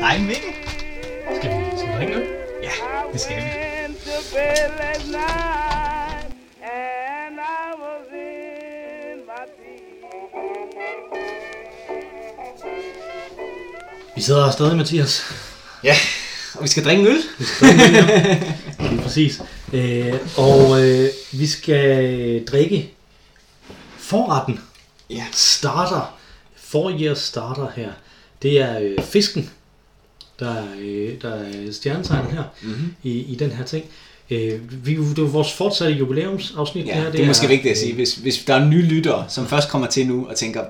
Hej Mikkel. Skal vi, skal vi drikke nu? Ja, det skal vi. Vi sidder her stadig, Mathias. Ja, og vi skal drikke en øl. Lige præcis. Øh, og øh, vi skal drikke forretten. Ja. Starter. Forrige starter her. Det er øh, fisken, der, er, øh, der er stjernetegnet her Mm-hmm. i, i den her ting. Øh, vi, det er vores fortsatte jubilæumsafsnit. Ja, det, her, det er måske vigtigt at sige, hvis, hvis der er nye lyttere, som først kommer til nu og tænker,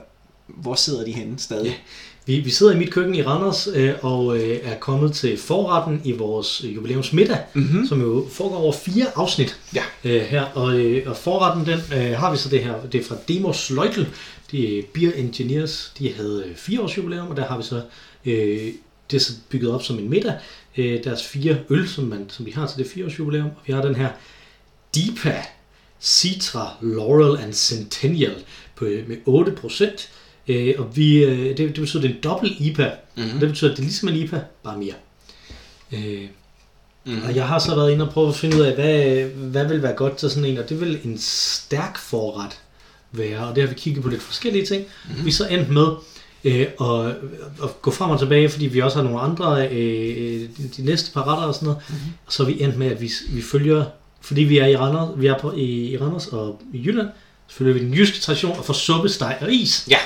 hvor sidder de henne stadig? Ja. Vi, vi sidder i mit køkken i Randers øh, og øh, er kommet til forretten i vores øh, jubilæumsmiddag, Mhm. som jo foregår over fire afsnit Ja. øh, her. Og, øh, og forretten, den øh, har vi så det her, det er fra Demos Leutel, de er Beer Engineers, de havde øh, fire års jubilæum, og der har vi så, øh, det er så bygget op som en middag, øh, deres fire øl, som, man, som de har til det fire års jubilæum, og vi har den her Deepa Citra Laurel and Centennial på, øh, med 8%. Øh, og vi, øh, det, det betyder, at det er en dobbelt IPA. Mm-hmm. Det betyder, at det er ligesom en IPA, bare mere. Øh, mm-hmm. Og jeg har så været inde og prøve at finde ud af, hvad, hvad vil være godt til sådan en, og det vil en stærk forret være. Og det har vi kigget på lidt forskellige ting. Mm-hmm. Vi så endt med øh, at, at gå frem og tilbage, fordi vi også har nogle andre, øh, de næste par retter og sådan noget. Mm-hmm. Og så er vi endt med, at vi, vi følger, fordi vi er i Randers, vi er på, i, i Randers og i Jylland, så følger vi den jyske tradition og får suppe, steg og is. Ja.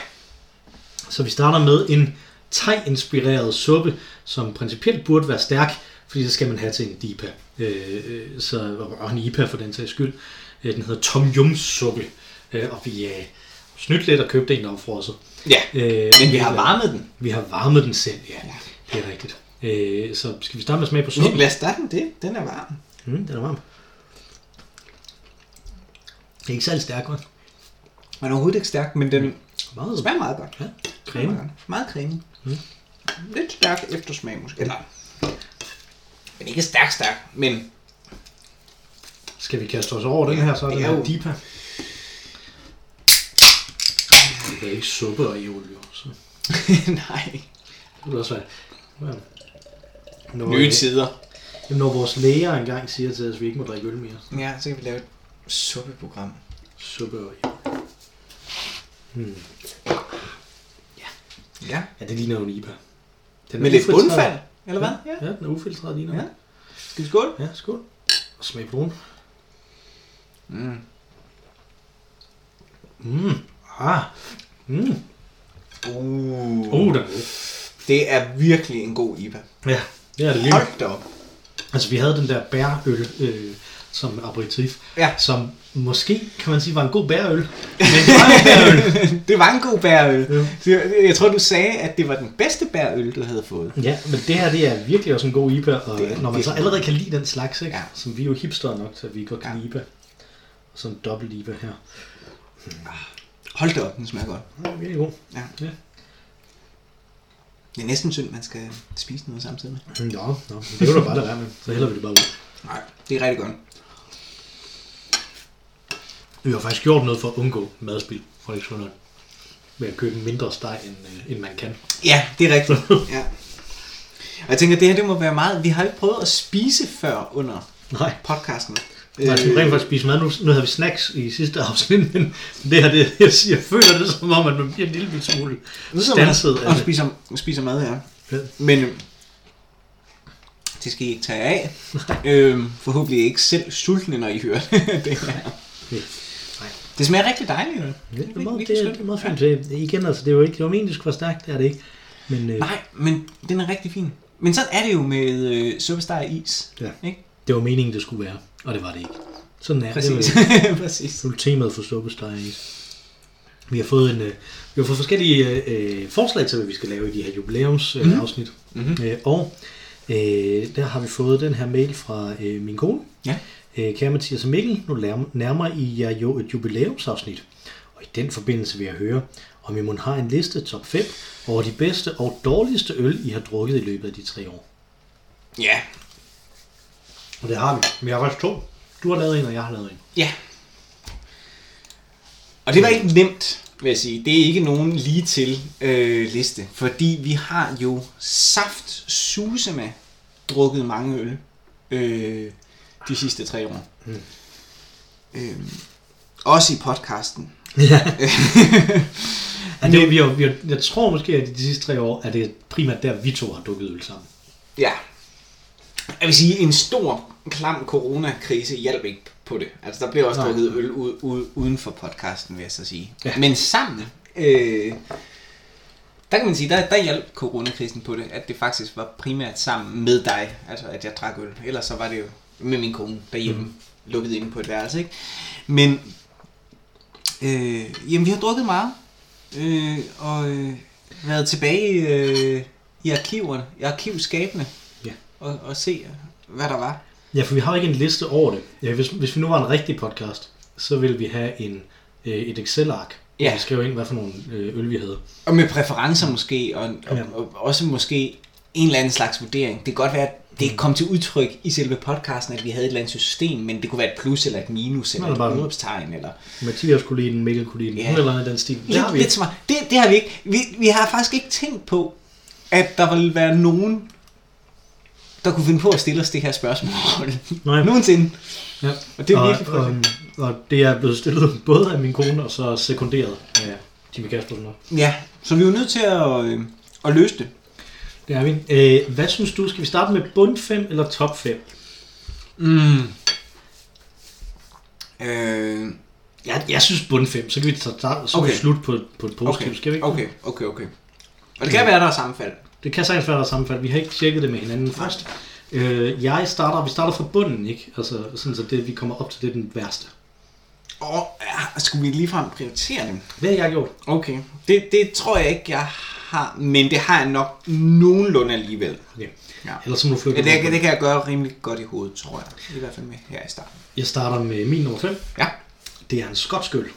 Så vi starter med en thai-inspireret suppe, som principielt burde være stærk, fordi det skal man have til en dipa. Øh, øh, så, og en IPA for den sags skyld. Øh, den hedder Tom Yum suppe. Øh, og vi er snydt lidt og købte en opfrosset. Ja, Øh, men vi har varmet den. Vi har varmet den selv, ja. Det er rigtigt. Øh, så skal vi starte med at smage på suppen? lad os starte med det. Den er varm. Mm, den er varm. Det er ikke særlig stærk, hva'? Den er overhovedet ikke stærk, men den Meget smager meget godt. Ja, creme. Meget, meget creme. Lidt stærk eftersmag måske. Eller, men ikke stærk stærk, men Skal vi kaste os over den her, så er det jo- Dipa. Det er ikke suppe og jo. Så nej. det vil også være... Ja. Når, Nye tider. Jamen, når vores læger engang siger til os, at vi ikke må drikke øl mere. Ja, så kan vi lave et suppeprogram. Suppe og eol. Hmm. Ja. Ja, det ligner jo en IPA. Den er Med lidt bundfald, eller hvad? Ja, den er ufiltreret ligner Ja. ja. Skal vi skåle? ja, skål. Og smag den. Mm. Mm. Ah. Mm. Uh. Er god. Det er virkelig en god IPA. Ja, det er det virkelig. Hold da op. Altså, vi havde den der bærøl øh, som aperitif, Ja. som måske, kan man sige, var en god bærøl. Men det var en bærøl. det var en god bærøl. Ja. Så Jeg, tror, du sagde, at det var den bedste bærøl, du havde fået. Ja, men det her, det er virkelig også en god IPA, og Det når man så virkelig allerede kan lide den slags, ikke? Ja. som vi er jo hipster nok til, at vi godt kan Ja. lide IPA. Og så en dobbelt IPA her. Hold da op, den smager godt. Ja, virkelig god. Ja. Ja. Det er næsten synd, man skal spise noget samtidig med. Nå, nå, men det er jo da bare det være med. Så hælder vi det bare ud. Nej, det er rigtig godt. Vi har faktisk gjort noget for at undgå madspil, for ikke sådan noget. Ved at købe mindre steg, end, øh, end man kan. Ja, det er rigtigt. ja. Og jeg tænker, det her det må være meget... Vi har ikke prøvet at spise før under Nej. podcasten. Nej, vi rent faktisk spise mad. Nu, nu havde vi snacks i sidste afsnit, men det her, det, jeg, jeg føler det som om, at man bliver en lille smule man stanset af og spiser, spiser mad, ja. Ja. Men øh, det skal I ikke tage af. øhm, forhåbentlig ikke selv sultne, når I hører det her. Nej. Det smager rigtig dejligt. Ja, det, er meget, det, er, det er meget fint. Det, igen, altså, det er jo ikke, det var meningen, det skulle være stærkt, det er det ikke. Men øh, Nej, men den er rigtig fin. Men sådan er det jo med øh, og is. Ja. Ikke? Det var meningen, det skulle være, og det var det ikke. Sådan er Præcis. det. Præcis. Temaet for suppesteg. Vi har fået en, øh, vi har fået forskellige øh, forslag til, hvad vi skal lave i de her jubilæumsafsnit. Øh, afsnit. Mhm. øh, og øh, der har vi fået den her mail fra øh, min kone. Ja. Øh, kære Mathias og Mikkel, nu nærmer I jer jo et jubilæumsafsnit. Og i den forbindelse vil jeg høre, om I må har en liste top 5 over de bedste og dårligste øl, I har drukket i løbet af de tre år. Ja. Og det har vi. Vi har faktisk to. Du har lavet en, og jeg har lavet en. Ja. Og det var ikke nemt, vil jeg sige. Det er ikke nogen lige til øh, liste, fordi vi har jo saft suse med drukket mange øl øh, de sidste tre år. Mm. Øh, også i podcasten. Ja. ja det, vi har, vi har, jeg tror måske, at de sidste tre år, er det primært der, vi to har dukket øl sammen. Ja. Jeg vil sige, en stor, klam coronakrise hjalp ikke på det. Altså, der blev også drukket øl ud, ud, uden for podcasten, vil jeg så sige. Ja. Men sammen, øh, der kan man sige, der, der hjalp coronakrisen på det, at det faktisk var primært sammen med dig, altså at jeg drak øl. Ellers så var det jo med min kone derhjemme, mm. lukket inde på et værelse, ikke? Men, øh, jamen vi har drukket meget, øh, og øh, været tilbage øh, i arkiverne, i arkivskabene, Ja. og, og se, hvad der var. Ja, for vi har ikke en liste over det. Ja, hvis, hvis vi nu var en rigtig podcast, så ville vi have en, øh, et Excel-ark, hvor Ja. vi skrev ind, hvad for nogle øh, øl vi havde. Og med præferencer måske, og, og, Ja. og også måske en eller anden slags vurdering. Det kan godt være, at det ikke kom til udtryk i selve podcasten, at vi havde et eller andet system, men det kunne være et plus eller et minus, eller Nå, et bare- udråbstegn, eller... Mathias kunne lide den, Mikkel kunne lide den, Ja. eller andet den stil. Det har Lidt, vi ikke. Det, det har vi ikke. Vi, vi har faktisk ikke tænkt på, at der ville være nogen, der kunne finde på at stille os det her spørgsmål. Nej. Nogensinde. Ja. Og det er og, virkelig og, frygteligt. og, det er blevet stillet både af min kone, og så sekunderet af Jimmy Kaspersen. Ja, så vi er jo nødt til at, øh, at løse det. Det er vi. Øh, hvad synes du? Skal vi starte med bund 5 eller top 5? Mm. Øh, Jeg, jeg synes bund 5, så kan vi tage, så okay. Vi slutte på, på et positivt, okay, skal vi ikke? okay, okay, okay. Og det kan være, der er sammenfald. Det kan sagtens være, der er sammenfald. Vi har ikke tjekket det med hinanden først. Øh, jeg starter, vi starter fra bunden, ikke? Altså, sådan så det, vi kommer op til det, er den værste. Og ja, skulle vi ligefrem prioritere dem? Hvad har jeg gjort? Okay. Det, det tror jeg ikke, jeg har, men det har jeg nok nogenlunde alligevel. Okay. Ja. Ellers så må du Ja, flytte det, kan- det kan jeg gøre rimelig godt i hovedet, tror jeg. I hvert fald med her i starten. Jeg starter med min nummer 5. Ja. Det er en skotsk øl.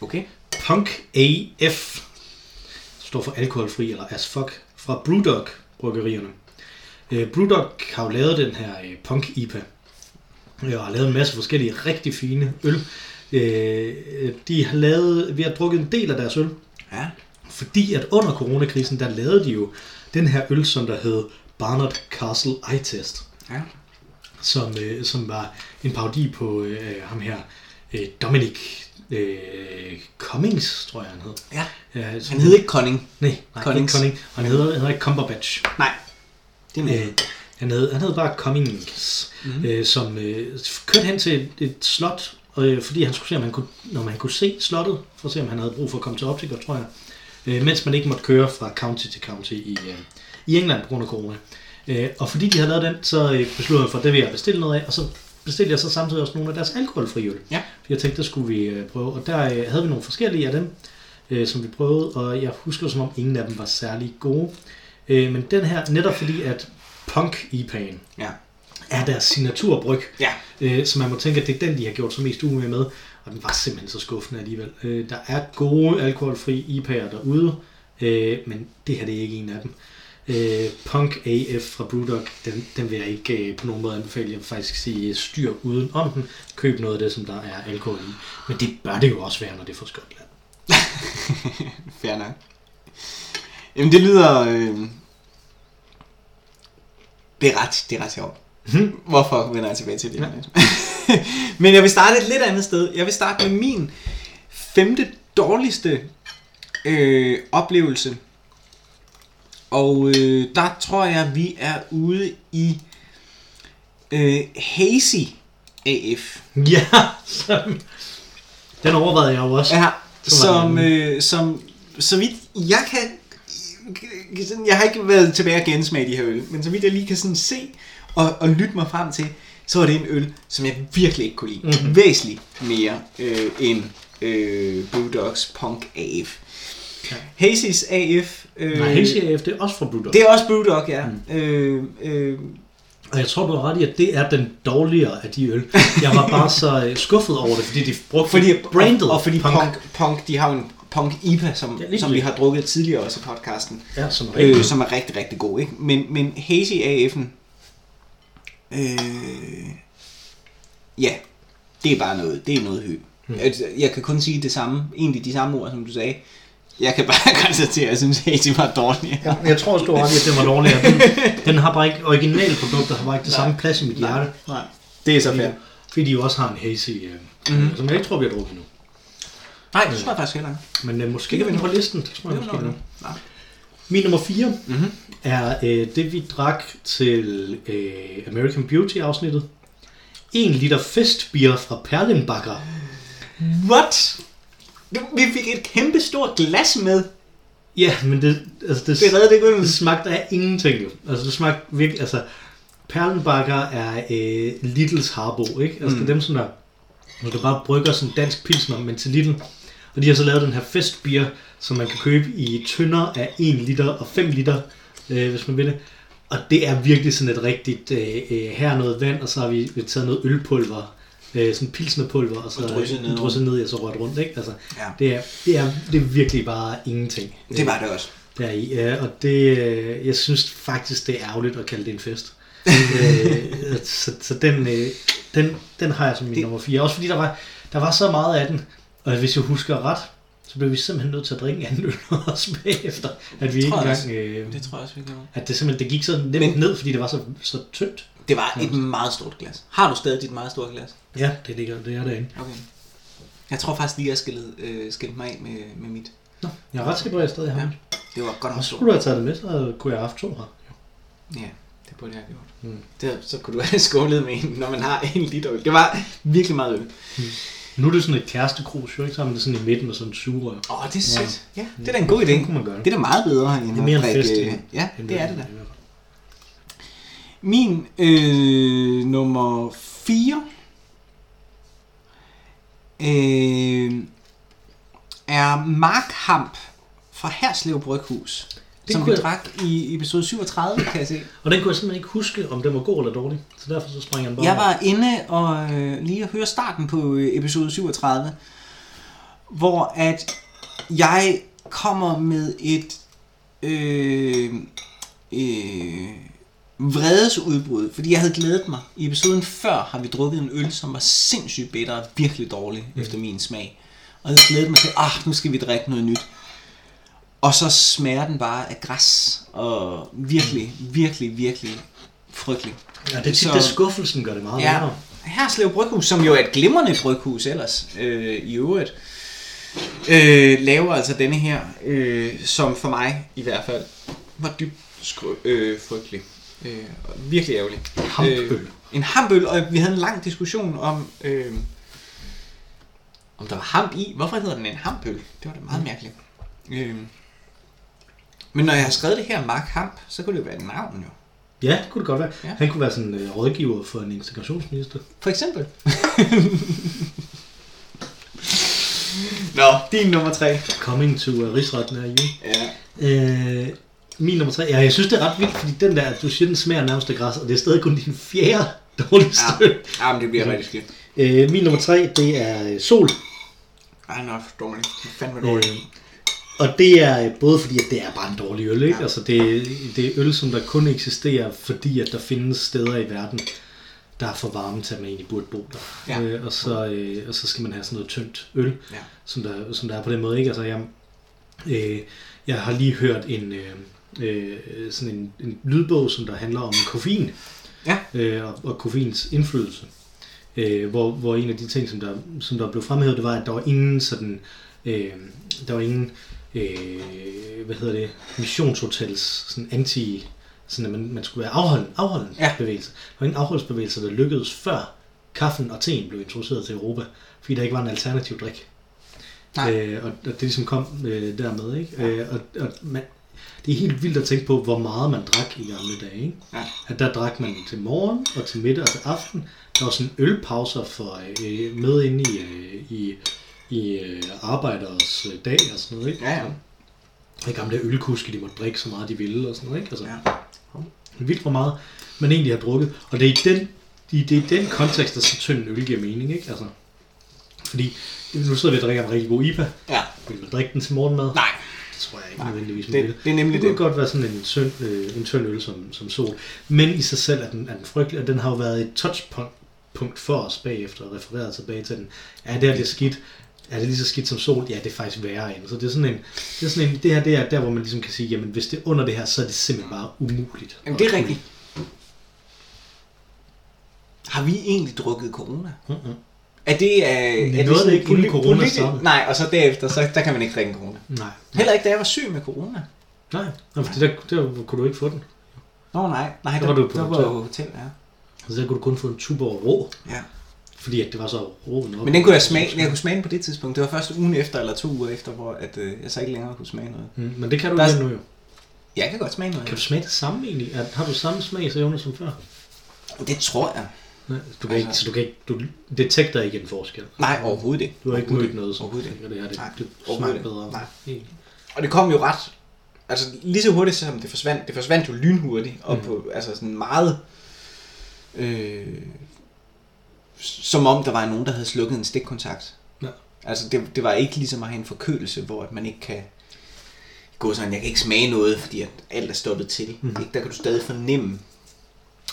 Okay. Punk AF. Står for alkoholfri eller as fuck. Fra Brewdog bryggerierne. Øh, Brewdog har jo lavet den her øh, Punk IPA. Øh, Og har lavet en masse forskellige rigtig fine øl. Øh, de har lavet, vi har drukket en del af deres øl. Ja. Fordi at under coronakrisen, der lavede de jo den her øl, som der hed Barnard Castle Eye Test. Ja. Som, øh, som var en parodi på øh, ham her, øh, Dominic øh, Cummings, tror jeg han hed. Ja. Ja, Han hed ikke Conning. Nej, nej Cummings. ikke Cunning. Han hedder, han hedder ikke Cumberbatch. Nej. Det er. Øh, han, hed, han hed bare Cummings, mm-hmm. øh, som øh, kørte hen til et, et slot, øh, fordi han skulle se, om han kunne, når man kunne se slottet, for at se, om han havde brug for at komme til optiker, tror jeg. Øh, mens man ikke måtte køre fra county til county i, øh, i England på grund af corona. Øh, og fordi de havde lavet den, så øh, besluttede jeg for, at det vil jeg bestille noget af, og så bestilte jeg så samtidig også nogle af deres alkoholfri øl. Ja. For jeg tænkte, der skulle vi øh, prøve. Og der øh, havde vi nogle forskellige af dem, øh, som vi prøvede, og jeg husker som om ingen af dem var særlig gode. Øh, men den her, netop fordi at Punk IPA'en Ja. er deres signaturbryg, Ja. øh, så man må tænke, at det er den, de har gjort sig mest umage med, og den var simpelthen så skuffende alligevel. Øh, der er gode alkoholfri IPA'er derude, øh, men det her det er ikke en af dem. Øh, Punk AF fra Brewdog, den, den vil jeg ikke øh, på nogen måde anbefale. Jeg vil faktisk sige styr uden om den. Køb noget af det, som der er alkohol i. Men det bør det jo også være, når det er fra Skotland. Fair nok. Jamen det lyder... Øh... Det er ret, det er ret sjovt. Hvorfor vender jeg tilbage til det? Ja. Men jeg vil starte et lidt andet sted. Jeg vil starte med min femte dårligste øh, oplevelse. Og øh, der tror jeg, vi er ude i øh, Hazy AF. Ja, som, den overvejede jeg jo også. Ja, som, det- øh, som, så vidt jeg kan, jeg har ikke været tilbage og gensmage de her øl, men så vidt jeg lige kan sådan se og, og lytte mig frem til, så var det en øl, som jeg virkelig ikke kunne lide. Mhm. Mm-hmm. Væsentligt mere øh, end øh, Brewdogs Punk AF. Ja. Hazy's AF, øh, Nej, Hazy AF, det er også fra Brewdog. det er også Brewdog, ja. Mm. Øh, øh, Og jeg tror, du har ret i, at det er den dårligere af de øl. Jeg var bare så øh, skuffet over det, fordi de brugte fordi, brandet og, og fordi punk. punk. punk, de har jo en Punk IPA, som, Ja, som vi har drukket tidligere også i podcasten. Ja, som er rigtig. øh, som er rigtig, rigtig god. Ikke? Men, men Hazy AF'en, øh, ja, det er bare noget, det er noget hø. Altså, Jeg kan kun sige det samme, egentlig de samme ord, som du sagde. Jeg kan bare konstatere, at jeg synes, at de var dårlige. Ja, jeg tror også, du har ret i, at den var dårligere. Den, den har bare ikke, originale produkter har bare ikke det samme plads i mit hjerte. Nej, det er så fair. Fordi de også har en hazy, øh, Mhm. mm-hmm. som jeg ikke tror, vi har drukket nu. Nej, det tror jeg faktisk heller ikke. Men øh, måske Det kan vi på listen. Det tror jeg Det måske. Nej. Min nummer 4 Mhm. er øh, det, vi drak til øh, American Beauty afsnittet. 1 liter festbier fra Perlenbakker. What? Vi fik et kæmpe stort glas med. Ja, men det, altså det, Det redder det ikke det smagte af ingenting. jo. Altså det smagte virkelig, altså Perlenbakker er øh, Littles Harbo, ikke? Altså mm. det er dem, som der, hvor der bare brygger sådan dansk pilsner, men til Little. Og de har så lavet den her festbier, som man kan købe i tønder af 1 liter og 5 liter, øh, hvis man vil det. Og det er virkelig sådan et rigtigt, øh, øh, her er noget vand, og så har vi taget noget ølpulver, øh, sådan pilsnerpulver, og så Og ned drysset ned, og så rørt rundt, ikke? Altså, Ja. det, er, det, er, det er virkelig bare ingenting. Det var det også. Der i, ja, og det, øh, jeg synes faktisk, det er ærgerligt at kalde det en fest. øh, så så den, øh, den, den har jeg som min Det- nummer 4. Også fordi der var, der var så meget af den, og hvis jeg husker ret, så blev vi simpelthen nødt til at drikke en anden øl også bagefter. At vi ikke engang, øh, Det tror jeg også, vi gjorde. at det simpelthen det gik så nemt Men- ned, fordi det var så, så tyndt. Det var et meget stort glas. Har du stadig dit meget store glas? Ja, det ligger, det er derinde. Okay. Jeg tror faktisk lige, jeg skilte, øh, skilte mig af med, med mit. Nå, jeg er ret sikker på, at jeg stadig har Ja. Det var godt nok stort. skulle du have taget det med, så kunne jeg have haft to her. Ja, det burde jeg have gjort. Mm. Det, så kunne du have skålet med en, når man har en liter øl. Det var virkelig meget øl. Nu er det sådan et kærestekrus, jo ikke? Man det sådan i midten og sådan en sugerør. Åh, oh, det er sødt. Ja, det er da en god idé. Sådan kunne man gøre det. Det er da meget bedre end Det er mere at en drikke, fest, øh? Ja, det er det da. Min øh, nummer 4 øh, er Mark Hamp fra Herslev Bryghus. Det som vi jeg- drak i episode 37, kan jeg se. Og den kunne jeg simpelthen ikke huske, om den var god eller dårlig. Så derfor så springer jeg den bare Jeg var inde og øh, lige at høre starten på øh, episode 37, hvor at jeg kommer med et øh, øh, vredesudbrud, fordi jeg havde glædet mig. I episoden før har vi drukket en øl, som var sindssygt bitter og virkelig dårlig mm. efter min smag. Og jeg havde glædet mig til, ah, nu skal vi drikke noget nyt. Og så smager den bare af græs, og virkelig, virkelig, virkelig frygtelig. Ja, det er tit, Så- det skuffelsen gør det meget Ja, værre. Herslev Bryghus, som jo er et glimrende bryghus ellers, øh, i øvrigt, øh, laver altså denne her, øh, som for mig i hvert fald var dybt skrø- øh, frygtelig. Øh, og virkelig ærgerlig. Hampøl. Øh, en hampøl, og vi havde en lang diskussion om, øh, om der var hamp i. Hvorfor hedder den en hampøl? Det var da meget mærkeligt. Øh, men når jeg har skrevet det her, Mark Hamp, så kunne det jo være et navn jo. Ja, det kunne det godt være. Ja. Ja. Han kunne være sådan en øh, rådgiver for en integrationsminister. For eksempel. Nå, din nummer tre. Coming to uh, rigsretten er you. Ja. Øh, min nummer tre. Ja, jeg synes, det er ret vildt, fordi den der, du siger, den smager nærmest af græs, og det er stadig kun din fjerde dårligste. Ja. ja, men det bliver rigtig skidt. Øh, min nummer tre, det er øh, sol. Ej, nå, for dårligt. Det er fandme dårligt. Øh, og det er både fordi, at det er bare en dårlig øl, ikke? Ja. Ja. Altså, det, det er øl, som der kun eksisterer, fordi at der findes steder i verden, der er for varme til, at man egentlig burde bo der. Ja. Øh, og, så, øh, og så skal man have sådan noget tyndt øl, Ja. som, der, som der er på den måde. Ikke? Altså, jeg, øh, jeg har lige hørt en, øh, øh, sådan en, en lydbog, som der handler om koffein Ja. øh, og, og koffeins indflydelse. Øh, hvor, hvor en af de ting, som der, som der blev fremhævet, det var, at der var ingen sådan, øh, der var ingen, øh, hvad hedder det, missionshotels, sådan anti, sådan at man, man skulle være afholden, afholden Ja. bevægelse. Der var ingen afholdsbevægelser, der lykkedes før kaffen og teen blev introduceret til Europa, fordi der ikke var en alternativ drik. Nej. Øh, og, og det ligesom kom øh, dermed, ikke? Øh, og, og man, det er helt vildt at tænke på, hvor meget man drak i gamle dage, ikke? Ja. At der drak man til morgen og til middag og til aften. Der var sådan ølpauser for øh, med inde i, øh, i, i øh, arbejderes øh, dag og sådan noget, ikke? Ja, ja. Og i gamle ølkuske, de måtte drikke så meget de ville og sådan noget, ikke? Altså, Ja. Vildt hvor meget man egentlig har drukket. Og det er i den, i, det er den kontekst, at så tynd øl giver mening, ikke? Altså, fordi nu sidder vi og drikker en rigtig god IPA. Ja. Vil man drikke den til morgenmad? Nej, Det tror jeg ikke Nej, nødvendigvis, det, det er nemlig Det kunne det. godt være sådan en tynd, øh, en tynd øl som, som sol. Men i sig selv er den, er den frygtelig, og den har jo været et touchpoint punkt for os bagefter og refereret tilbage til den. Ja, det er skidt. Er det lige så skidt som sol? Ja, det er faktisk værre end. Så det er sådan en, det er sådan en, det her det er der, hvor man ligesom kan sige, jamen hvis det er under det her, så er det simpelthen bare umuligt. Jamen, det er rigtigt. Har vi egentlig drukket corona? Mm-hmm. Er det, uh, er nåede det ikke, poli- corona politi-. Nej, og så derefter, så der kan man ikke drikke corona. Nej. Heller ikke, da jeg var syg med corona. Nej, Nå, fordi der, der kunne du ikke få den. Nå nej, nej, Der der, var der, du på der var hotel. ja. Altså der kunne du kun få en Tuborg rå, ja. Fordi at det var så rå nok. Men den kunne jeg smage, jeg kunne smage den på det tidspunkt. Det var først ugen efter, eller to uger efter, hvor at, øh, jeg så ikke længere kunne smage noget. Mm, men det kan du Der er- ikke nu jo. Jeg kan godt smage noget. Kan du smage det samme egentlig? Er, har du samme smagsevne som før? Det tror jeg. Nej, du kan ikke, Altså- så du kan ikke, du detekter ikke en forskel. Nej, overhovedet ikke. Du har ikke mødt noget, som Overhovedet ikke. det her det, Nej, det smager ikke. bedre. Nej. Egentlig. Og det kom jo ret, altså lige så hurtigt som det forsvandt, det forsvandt jo lynhurtigt, og Mm. på, altså sådan meget, øh, som om der var nogen, der havde slukket en stikkontakt. Ja. Altså det, det var ikke ligesom at have en forkølelse, hvor at man ikke kan gå sådan, jeg kan ikke smage noget, fordi at alt er stoppet til. Mm. Ikke? Der kan du stadig fornemme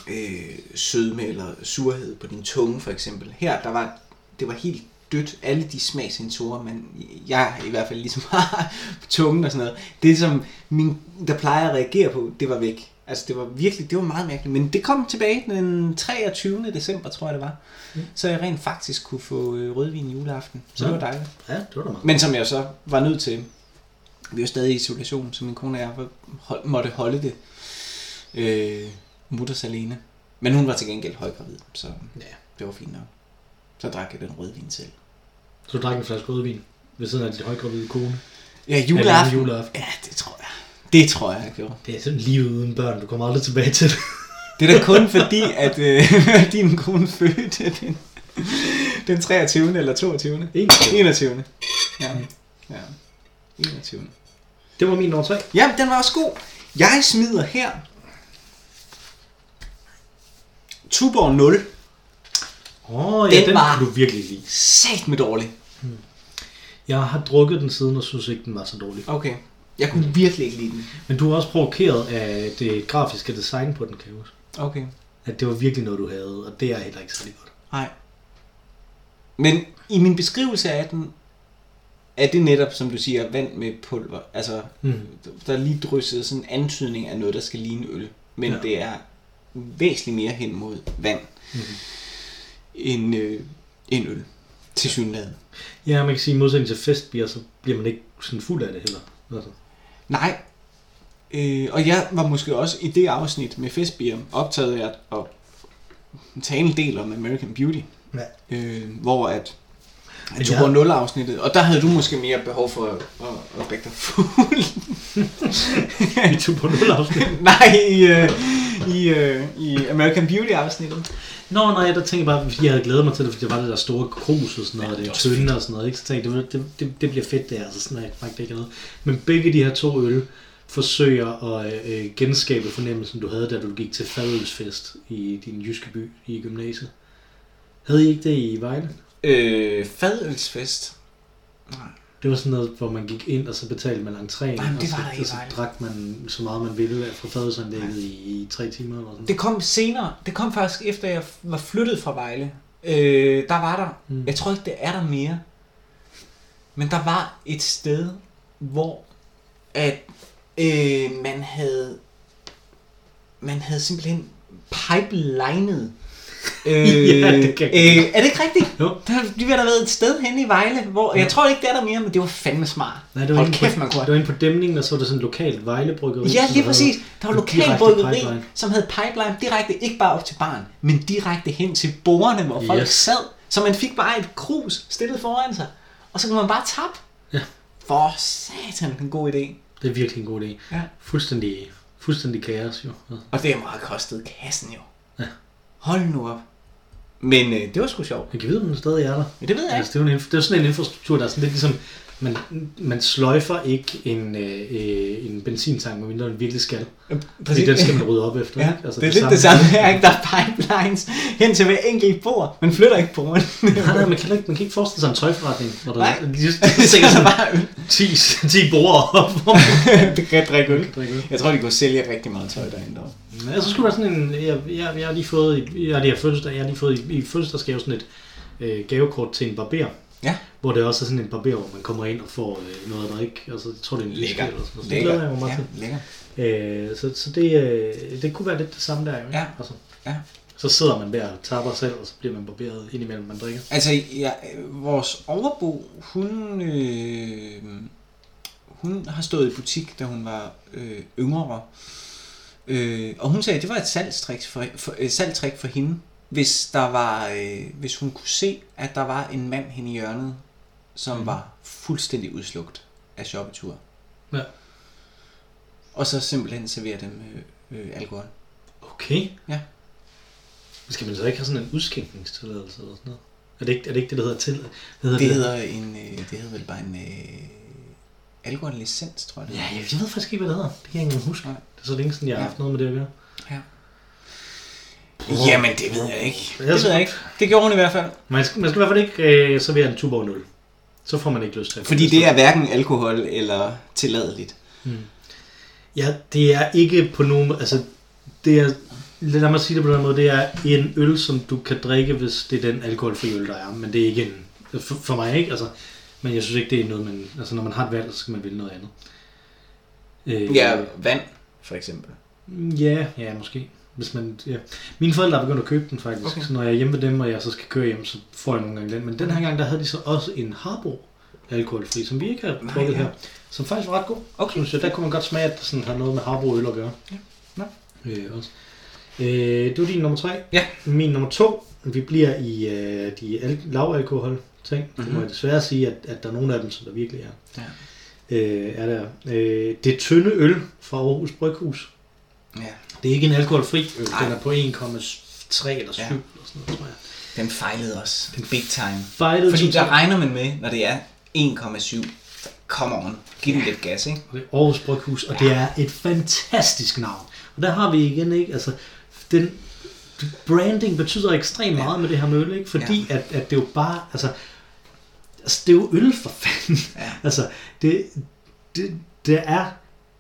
øh, sødme eller surhed på din tunge for eksempel. Her, der var, det var helt dødt. Alle de smagssensorer, man, jeg i hvert fald ligesom har på tungen og sådan noget, det som min, der plejer at reagere på, det var væk. Altså det var virkelig, det var meget mærkeligt. Men det kom tilbage den 23. december, tror jeg det var. Mm. Så jeg rent faktisk kunne få øh, rødvin juleaften. Så Ja. det var dejligt. Ja, det var da meget. Men som jeg så var nødt til, vi jo stadig i isolation, så min kone og jeg var- hold, måtte holde det øh, mutters alene. Men hun var til gengæld højgravid, så Ja. det var fint nok. Så drak jeg den rødvin selv. Så du drak en flaske rødvin ved siden af dit højgravide kone. Ja, Eller juleaften. juleaften. Ja, det tror jeg. Det tror jeg, jeg gjorde. Det er sådan livet uden børn. Du kommer aldrig tilbage til det. Det er da kun fordi, at øh, din kone fødte den, den 23. eller 22. Ikke? 21. Ja. ja. 21. Det var min nummer tre. Jamen, den var også god. Jeg smider her Tuborg 0. Åh, oh, ja, Den den, var- du virkelig lide. Sat med dårlig. Jeg har drukket den siden og synes ikke, den var så dårlig. Okay. Jeg kunne virkelig ikke lide den. Men du er også provokeret af det grafiske design på den, kan jeg huske. Okay. At det var virkelig noget, du havde, og det er heller ikke særlig godt. Nej. Men i min beskrivelse af den, er det netop, som du siger, vand med pulver. Altså, Mm. der er lige drysset sådan en antydning af noget, der skal ligne øl. Men Ja. ja. det er væsentligt mere hen mod vand, Mm. end, øh, end øl. Til synligheden. Ja, man kan sige, i modsætning til festbier, så bliver man ikke sådan fuld af det heller. Altså. Nej. Øh, og jeg var måske også i det afsnit med festbier optaget af at tale en del om American Beauty. Ja. Øh, hvor at at jeg- var 0 afsnittet, og der havde du måske mere behov for at, at, at drikke dig fuld. Vi tog på nul afsnit. Nej, i, øh, i, øh, i American Beauty afsnittet. Nå, nej, der tænkte jeg bare, fordi jeg havde glædet mig til det, fordi det var det der store krus og sådan noget, Ja, og det det tynde og sådan noget, ikke? Så tænkte jeg, det, det, det, bliver fedt det her, så sådan er faktisk ikke noget. Men begge de her to øl forsøger at øh, genskabe fornemmelsen, du havde, da du gik til fadølsfest i din jyske by i gymnasiet. Havde I ikke det i Vejle? Øh, fadølsfest. Nej. Det var sådan noget, hvor man gik ind, og så betalte man entréen, Nej, og så, var der og så drak man så meget man ville fra fadelsanlægget i, i tre timer eller sådan Det kom senere. Det kom faktisk efter, jeg var flyttet fra Vejle. Øh, der var der, mm. jeg tror ikke, det er der mere, men der var et sted, hvor at øh, man havde man havde simpelthen pipelinet Øh, Ja, det kan øh, er det ikke rigtigt? Jo. Der har lige ved der været et sted henne i Vejle, hvor, Ja. jeg tror ikke, det er der mere, men det var fandme smart. Nej, det var, Hold kæft, på, man kunne det var inde på dæmningen, og så var det sådan et lokalt Vejlebryggeri. Ja, lige præcis. Der var en lokal bryggeri, pipeline. som havde pipeline direkte, ikke bare op til baren, men direkte hen til bordene, hvor folk Yes. sad. Så man fik bare et krus stillet foran sig, og så kunne man bare tappe. Ja. For satan, en god idé. Det er virkelig en god idé. Ja. Fuldstændig, fuldstændig kaos, jo. Og det er meget kostet kassen jo. Ja. Hold nu op. Men øh, det var sgu sjovt. Jeg kan vide, om den stadig er der. Men det ved jeg ikke. Altså, det, er jo en, det er sådan en infrastruktur, der er sådan lidt ligesom, man, man sløjfer ikke en, øh, øh, en benzintank, medmindre den virkelig skal. Fordi den skal man rydde op efter. Ja, ikke? altså, det er lidt det samme her, ikke? Der er pipelines hen til hver enkelt bord. Man flytter ikke på rundt. Nej, nej, man kan, ikke, man kan ikke forestille sig en tøjforretning, hvor der Nej. lige er der sådan bare øl. 10, 10 bord op, det kan drikke øl. kan drikke øl. Jeg tror, de kunne sælge rigtig meget tøj derinde. dog. Men så skulle der sådan en, jeg, jeg, jeg har lige fået, jeg har lige fødselsdag, jeg har lige fået i, i fødselsdagsgave sådan et øh, gavekort til en barber. Ja. Hvor det også er sådan en barber, hvor man kommer ind og får øh, noget at drikke. Altså, jeg tror, det er en Lækker. eller sådan noget. Så det glæder jeg mig meget Ja, til. lækker. Øh, så så det, øh, det kunne være lidt det samme der jo. ikke? Ja. Altså, Ja. Så sidder man der og tapper selv, og så bliver man barberet indimellem, man drikker. Altså, ja, vores overbo, hun, øh, hun har stået i butik, da hun var øh, yngre. Øh, og hun sagde, at det var et salgstrik for, for, øh, salgstrik for hende, hvis, der var, øh, hvis hun kunne se, at der var en mand henne i hjørnet, som mm. var fuldstændig udslugt af shoppetur. Ja. Og så simpelthen servere dem øh, øh, alkohol. Okay. Ja. Skal man så ikke have sådan en udskænkningstilladelse eller sådan noget? Er det ikke er det, ikke det der hedder til? Det hedder, Det hedder, en, øh, det hedder vel bare en øh, alkohollicens, tror jeg det Ja, jeg, ved faktisk ikke, hvad det hedder. Det kan jeg ikke huske. Nej. Det er så længe siden, jeg har Ja. haft noget med det at gøre. Ja. Jamen, det ved jeg ikke. Jeg Det ved jeg ikke. Det gjorde hun i hvert fald. Man skal, man skal i hvert fald ikke øh, servere en Tuborg 0. Så får man ikke lyst til at Fordi det er hverken alkohol eller tilladeligt. Ja, det er ikke på nogen... Altså, det er... Lad mig sige det på den måde. Det er en øl, som du kan drikke, hvis det er den alkoholfri øl, der er. Men det er ikke en... For, for mig ikke, altså... Men jeg synes ikke, det er noget, man... Altså, når man har et valg, så skal man vælge noget andet. Øh, Ja, vand, for eksempel. Ja, ja, måske. Hvis man, ja. Mine forældre har begyndt at købe den faktisk, Okay. så når jeg er hjemme ved dem, og jeg så skal køre hjem, så får jeg nogle gange den. Men den her gang, der havde de så også en Harbo alkoholfri, som vi ikke har drukket ja. her, som faktisk var ret god. Okay. Synes jeg, der kunne man godt smage, at det sådan har noget med Harbo øl at gøre. Ja. Nå. Øh, også. Øh, det var din nummer tre. Ja. Min nummer to, vi bliver i øh, de al- lavalkohol ting. Mm-hmm. Det må Mhm. jeg desværre sige, at, at der er nogle af dem, som der virkelig er. Ja. Øh, er der. Øh, det tynde øl fra Aarhus Bryghus. Ja. Det er ikke en alkoholfri øl. Nej. Den er på 1,3 eller 7 Ja. eller sådan noget, tror jeg. Den fejlede også. Big time. Fejlet Fordi der regner man med, når det er 1,7. Come on. Giv den lidt gas, ikke? Er Aarhus Bryghus, og det er et fantastisk navn. Og der har vi igen, ikke? Altså, den branding betyder ekstremt meget med det her mølle, ikke? Fordi at, at det jo bare, altså, altså, det er jo øl for fanden. Ja. Altså, det, det, det er,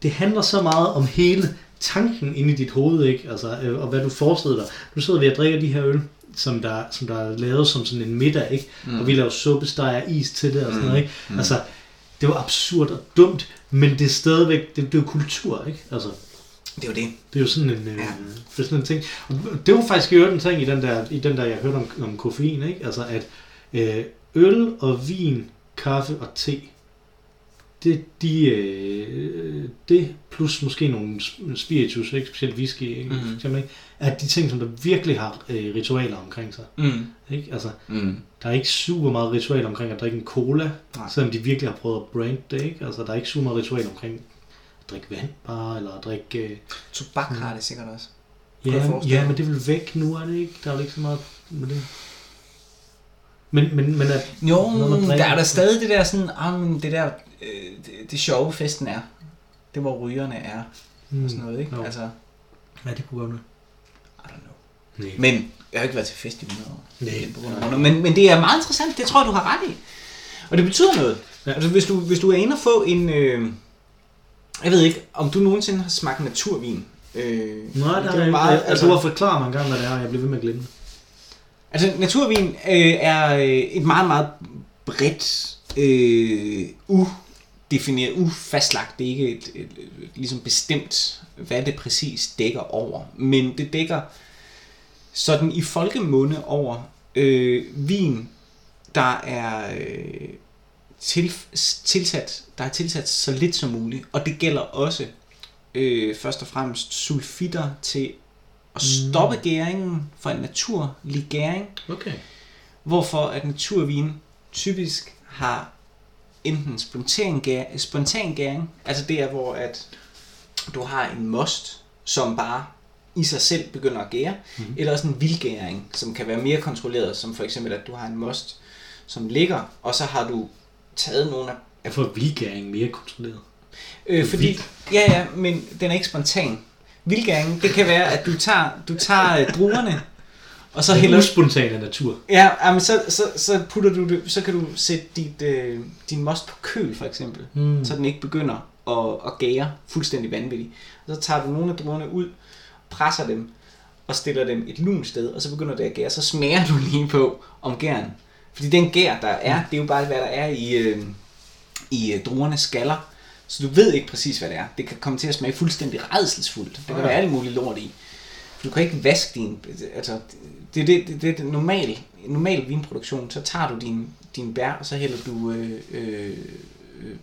det handler så meget om hele tanken inde i dit hoved, ikke? Altså, øh, og hvad du forestiller dig. Nu sidder vi og drikker de her øl, som der, som der er lavet som sådan en middag, ikke? Mm. Og vi laver suppe, steger is til det og sådan Mm. noget, ikke? Mm. Altså, det var absurd og dumt, men det er stadigvæk, det, det er jo kultur, ikke? Altså, Det er jo det. det er jo sådan en, øh, Ja. det er sådan en ting. Og det var faktisk øvrigt en ting i den der, i den der jeg hørte om, om koffein, ikke? Altså at øh, øl og vin, kaffe og te, det, de, øh, det plus måske nogle sp- spiritus, ikke? specielt whisky, ikke? Mhm. For ikke? er de ting, som der virkelig har øh, ritualer omkring sig. Mm. Ikke? Altså, Mm. der er ikke super meget ritual omkring at drikke en cola, Nej. selvom de virkelig har prøvet at brande det. Ikke? Altså, der er ikke super meget ritual omkring at drikke vand bare, eller at drikke... Øh, Tobak har det sikkert også. Ja, ja, men det vel væk nu, er det ikke? Der er jo ikke så meget med det. Men, men, men at, Jo, man der er der stadig det der sådan, ah, men det der, øh, det, det sjove festen er. Det hvor rygerne er, og sådan noget, ikke? Jo. Altså, Ja, det kunne godt være. I don't know. Nej. Men jeg har ikke været til fest i 100 år. Corona. Men, men det er meget interessant, det tror jeg, du har ret i. Og det betyder noget. Ja. Altså, hvis du, hvis du er inde og få en... Øh, jeg ved ikke, om du nogensinde har smagt naturvin. Øh, Nej, der det er meget, altså, altså, du har forklaret mig engang, hvad det er, og jeg bliver ved med at glemme det. Altså, naturvin øh, er øh, et meget, meget bredt, øh, udefineret, ufastlagt. Det er ikke et, et, et, ligesom bestemt, hvad det præcis dækker over. Men det dækker sådan i folkemunde over øh, vin, der er øh, til, tilsat, der er tilsat så lidt som muligt. Og det gælder også øh, først og fremmest sulfitter til at stoppe gæringen for en naturlig gæring, Okay. hvorfor at naturvin typisk har enten spontan, gær, spontan gæring, altså det er hvor at du har en most, som bare i sig selv begynder at gære, mm. eller også en vildgæring, som kan være mere kontrolleret, som for eksempel at du har en most, som ligger, og så har du taget nogle af Jeg får vildgæring mere kontrolleret. Øh, fordi, Vildt. ja, ja, men den er ikke spontan. Vildgæringen, det kan være, at du tager, du tager øh, druerne, og så hælder uspontan af natur. Ja, jamen, så, så, så putter du det, så kan du sætte dit, øh, din most på køl, for eksempel, Mm. så den ikke begynder at, at gære fuldstændig vanvittigt. Og så tager du nogle af druerne ud, presser dem og stiller dem et lunt sted, og så begynder det at gære, så smager du lige på om gæren. Fordi den gær, der er, det er jo bare, hvad der er i, øh, i øh, druernes skaller. Så du ved ikke præcis, hvad det er. Det kan komme til at smage fuldstændig redselsfuldt. Det kan være alt muligt lort i. Du kan ikke vaske din... Altså, det er det, det, det, det normal, normal vinproduktion. Så tager du din, din bær, og så hælder du øh, øh, øh,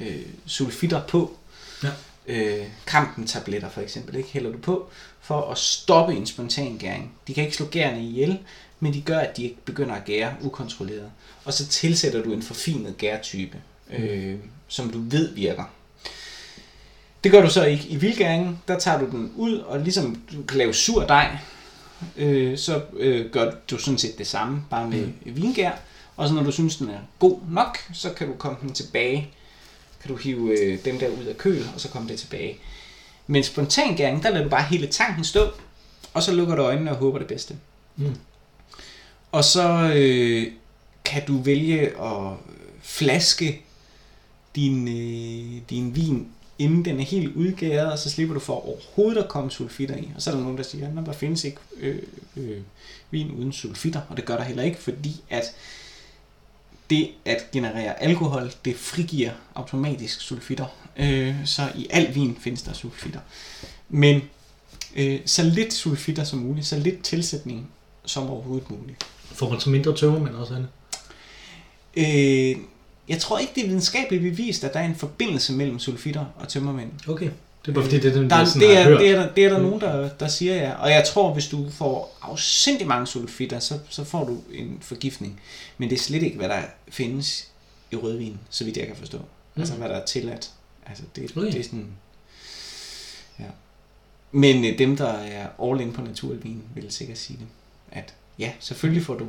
øh, sulfitter på. Ja. Øh, kampen-tabletter for eksempel, ikke? hælder du på for at stoppe en spontan gæring. De kan ikke slå gærne ihjel, men de gør, at de ikke begynder at gære ukontrolleret. Og så tilsætter du en forfinet gærtype, øh, som du ved virker. Det gør du så ikke i vildgæringen. Der tager du den ud, og ligesom du kan lave sur dej, øh, så øh, gør du sådan set det samme, bare med mm. vingær. Og så når du synes, den er god nok, så kan du komme den tilbage. Kan du hive øh, dem der ud af køl, og så komme det tilbage. Men spontangæring, der lader du bare hele tanken stå, og så lukker du øjnene og håber det bedste. Mm. Og så øh, kan du vælge at flaske din, øh, din vin, inden den er helt udgæret, og så slipper du for overhovedet at komme sulfitter i. Og så er der nogen, der siger, at der findes ikke øh, øh, vin uden sulfitter, og det gør der heller ikke, fordi at det at generere alkohol, det frigiver automatisk sulfitter. Øh, så i al vin findes der sulfitter. Men øh, så lidt sulfitter som muligt, så lidt tilsætning som overhovedet muligt. Får man så mindre tømmermænd også, Anne? Øh, jeg tror ikke, det er videnskabeligt bevist, at der er en forbindelse mellem sulfitter og tømmermænd. Okay. Det er bare fordi, det er den, Der, er, sådan det, er, det, er der, det er der Mm. nogen, der, der siger ja. Og jeg tror, hvis du får afsindig mange sulfitter, så, så får du en forgiftning. Men det er slet ikke, hvad der findes i rødvin, så vidt jeg kan forstå. Mm. Altså, hvad der er tilladt. Altså, det, Okay. det er sådan... Ja. Men øh, dem, der er all in på naturvin, vil sikkert sige det. At ja, selvfølgelig får du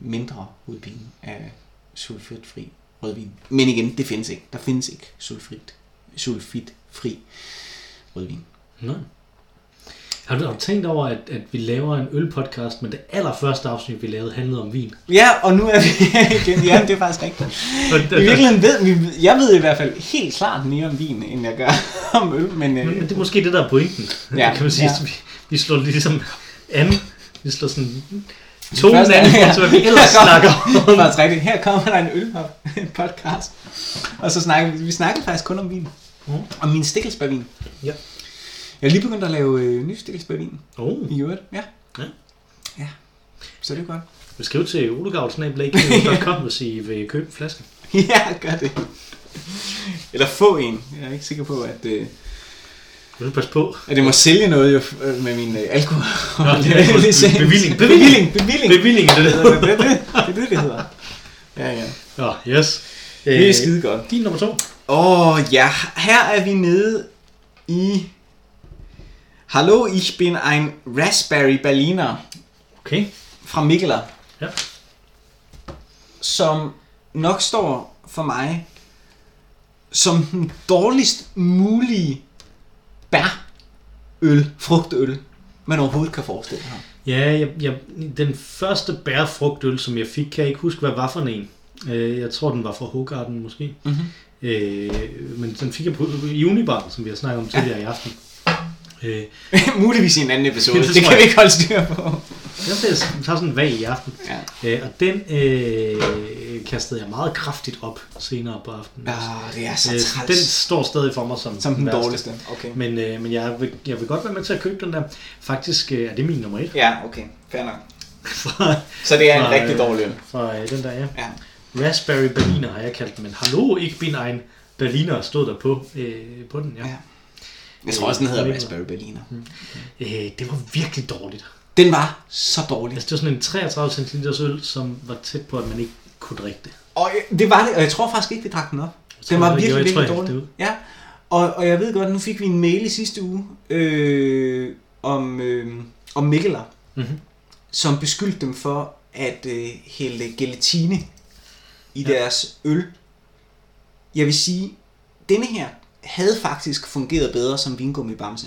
mindre udpine af sulfitfri rødvin. Men igen, det findes ikke. Der findes ikke sulfit, sulfitfri rødvin. Nej. Har du, har du tænkt over, at, at vi laver en ølpodcast, men det allerførste afsnit, vi lavede, handlede om vin? Ja, og nu er vi igen. Ja, det er faktisk rigtigt. I virkeligheden ved vi, jeg ved i hvert fald helt klart mere om vin, end jeg gør om øl, men, Men, øh, men det er måske det, der er pointen. Ja, kan man sige. Ja. Vi, vi slår ligesom an. Vi slår sådan Første- an, ja. hvad vi ellers snakker det er om. faktisk rigtigt. Her kommer der en øl podcast. Og så snakker vi, vi snakker faktisk kun om vin. Mm. Om min stikkelsbærvin. Ja. Jeg har lige begyndt at lave øh, ny stikkelsbærvin Oh, i øvrigt. Ja. Ja. Ja. Så det er godt. vi skriver til olegavl.com, hvis I vil købe en flaske. ja, gør det. Eller få en. Jeg er ikke sikker på, at, øh, Vil du passe på? at det må sælge noget jo, øh, med min øh, alkohol. Nå, det er bevilling. Bevilling. Bevilling. Bevillingen, det er Det er det. det, det, er det, det hedder. Ja, ja. Ja, yes. Det er skide godt. Din nummer to. Åh oh, ja, her er vi nede i... Hallo, ich bin ein Raspberry Berliner Okay. fra Mikkeler, Ja. som nok står for mig som den dårligst mulige bærøl, frugtøl, man overhovedet kan forestille sig. Ja, jeg, jeg, den første bærfrugtøl, som jeg fik, kan jeg ikke huske, hvad var for en. Øh, Jeg tror, den var fra Hogarden måske. Mhm. Øh, men den fik jeg på i Unibar, som vi har snakket om tidligere i aften. Øh, Muligvis i en anden episode, Det det, kan vi ikke holde styr på. jeg tager sådan en vag i aften. Ja. Øh, og den øh, kastede jeg meget kraftigt op senere på aftenen. Oh, det er så Øh, træls. den står stadig for mig som, Som den værste. dårligste. Okay. Men, øh, men jeg, vil, jeg vil godt være med til at købe den der. Faktisk øh, er det min nummer et. Ja, okay. Fair nok. fra, Så det er en Fra, rigtig øh, dårlig øl. fra øh, den der, ja. Ja. Raspberry Berliner har jeg kaldt den, men hallo, ikke bin ein Berliner stod der på, øh, på den, ja. Ja. Jeg tror også, den hedder Øh, Raspberry Berliner. Øh, det var virkelig dårligt. Den var så dårlig. Altså, det var sådan en 33 cm øl, som var tæt på, at man ikke kunne drikke det. Og det var det, og jeg tror faktisk ikke, vi drak den op. Den var virkelig, tror, virkelig jeg dårlig. det Ja, og, og jeg ved godt, nu fik vi en mail i sidste uge øh, om, øh, om Mikkeler, Mhm. som beskyldte dem for at øh, hælde gelatine i Ja. deres øl. Jeg vil sige, denne her havde faktisk fungeret bedre som vingummi bamse.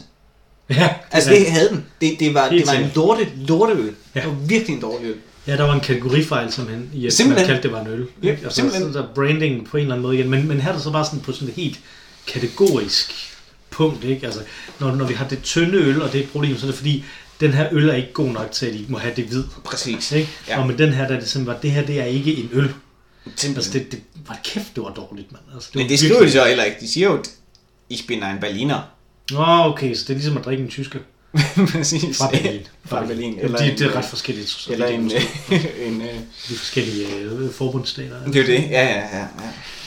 Ja, Altså ja. det havde den. Det, det var, Helt det var en sikkert. lorte, lorteøl. Ja. Det var virkelig en dårlig øl. Ja, der var en kategorifejl, som han, i at Simpelthen. man kaldte det var en øl. Ja, ikke? altså, simpelthen. sådan der branding på en eller anden måde igen. Men, men her er det så bare sådan på sådan et helt kategorisk punkt, ikke? Altså, når, når vi har det tynde øl, og det er et problem, så er det fordi, den her øl er ikke god nok til, at I må have det hvid. Præcis. Ikke? Ja. Og med den her, der er det simpelthen, bare, det her det er ikke en øl. Simpelthen. Altså, det, det var kæft, det var dårligt, mand. Altså, det Men det skriver de så heller ikke. De siger jo, ich bin ein Berliner. Nå, okay, så det er ligesom at drikke en tysker Præcis. fra Berlin. Fra Berlin. Eller de, det er en, ret forskelligt. Så Eller er en, måske en, øh, de forskellige øh, forbundsstater. det er det. Ja, ja, ja. ja.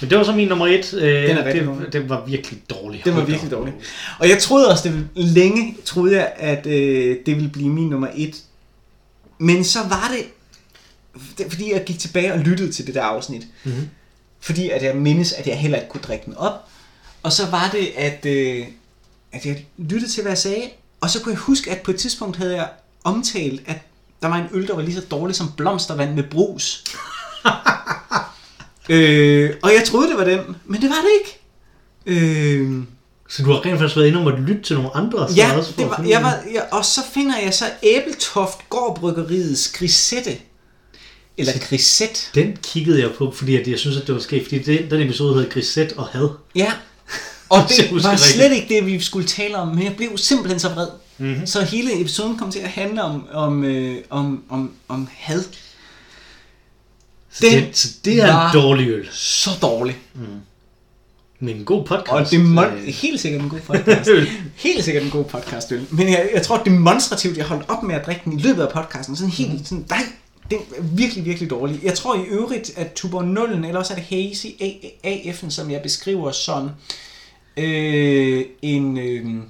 Men det var så min nummer et. Øh, Den er det, det, var virkelig dårlig. Den var virkelig dårlig. Og jeg troede også, det ville, længe troede jeg, at øh, det ville blive min nummer et. Men så var det, det, fordi jeg gik tilbage og lyttede til det der afsnit. Mhm. Fordi at jeg mindes, at jeg heller ikke kunne drikke den op. Og så var det, at, øh, at jeg lyttede til, hvad jeg sagde. Og så kunne jeg huske, at på et tidspunkt havde jeg omtalt, at der var en øl, der var lige så dårlig som blomstervand med brus. øh, og jeg troede, det var den, men det var det ikke. Øh, Så du har rent faktisk været inde og måtte lytte til nogle andre? så Ja, også det at var, jeg var, jeg, og så finder jeg så Æbeltoft Gårdbryggeriets grisette. Eller grisette. Den kiggede jeg på, fordi at jeg synes, at det var skægt, fordi den, den episode hedder Grisette og Had. Ja. Og det var rigtigt. slet ikke det, vi skulle tale om, men jeg blev simpelthen så vred. Mhm. Mm-hmm. Så hele episoden kom til at handle om, om, øh, om, om, om had. Så, Den det, så det er en dårlig øl. Så dårlig. Men en god podcast. Og det er mon- Øh, helt sikkert en god podcast. helt sikkert en god podcast, øl. Men jeg, jeg tror demonstrativt, jeg holdt op med at drikke den i løbet af podcasten. Sådan helt Mhm. sådan, nej, det er virkelig, virkelig dårlig. Jeg tror i øvrigt, at Tuber 0, eller også er det Hazy AF'en, som jeg beskriver som øh, en, øh,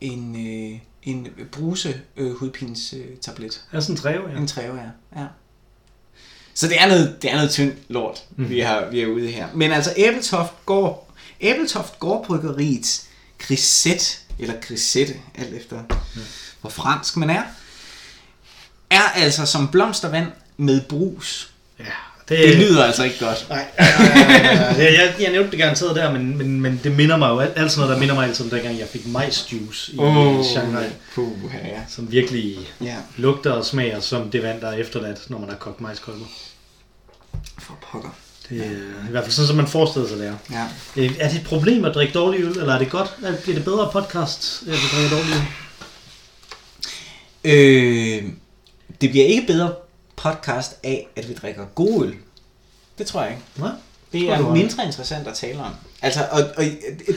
en, øh, en bruse øh, hudpins øh, tablet. er sådan en træve, ja. En træve, ja. ja. Så det er noget, det er noget tyndt lort, mm. vi, har, vi er ude her. Men altså Æbeltoft går, Æbeltoft går bryggeriets grisette, eller grisette, alt efter mm. hvor fransk man er, er altså som blomstervand med brus. ja Det lyder altså ikke godt. Nej, jeg, jeg, jeg nævnte det garanteret der, men, men, men det minder mig jo alt, alt sådan noget, der minder mig altid om dengang, jeg fik majsjuice i oh. Shanghai, Puh, ja. som virkelig ja. lugter og smager som det vand, der er efterladt, når man har kogt majskolber. For pokker. Det er i hvert fald sådan, som man forestiller sig det er. Ja. Øh, Er det et problem at drikke dårlig øl, eller er det godt? Er- Bliver det bedre podcast, at vi drikker dårlig øl? Øh, det bliver ikke bedre podcast af, at vi drikker god øl. Det tror jeg ikke. Nej? Det er mindre interessant at tale om. Altså, og, og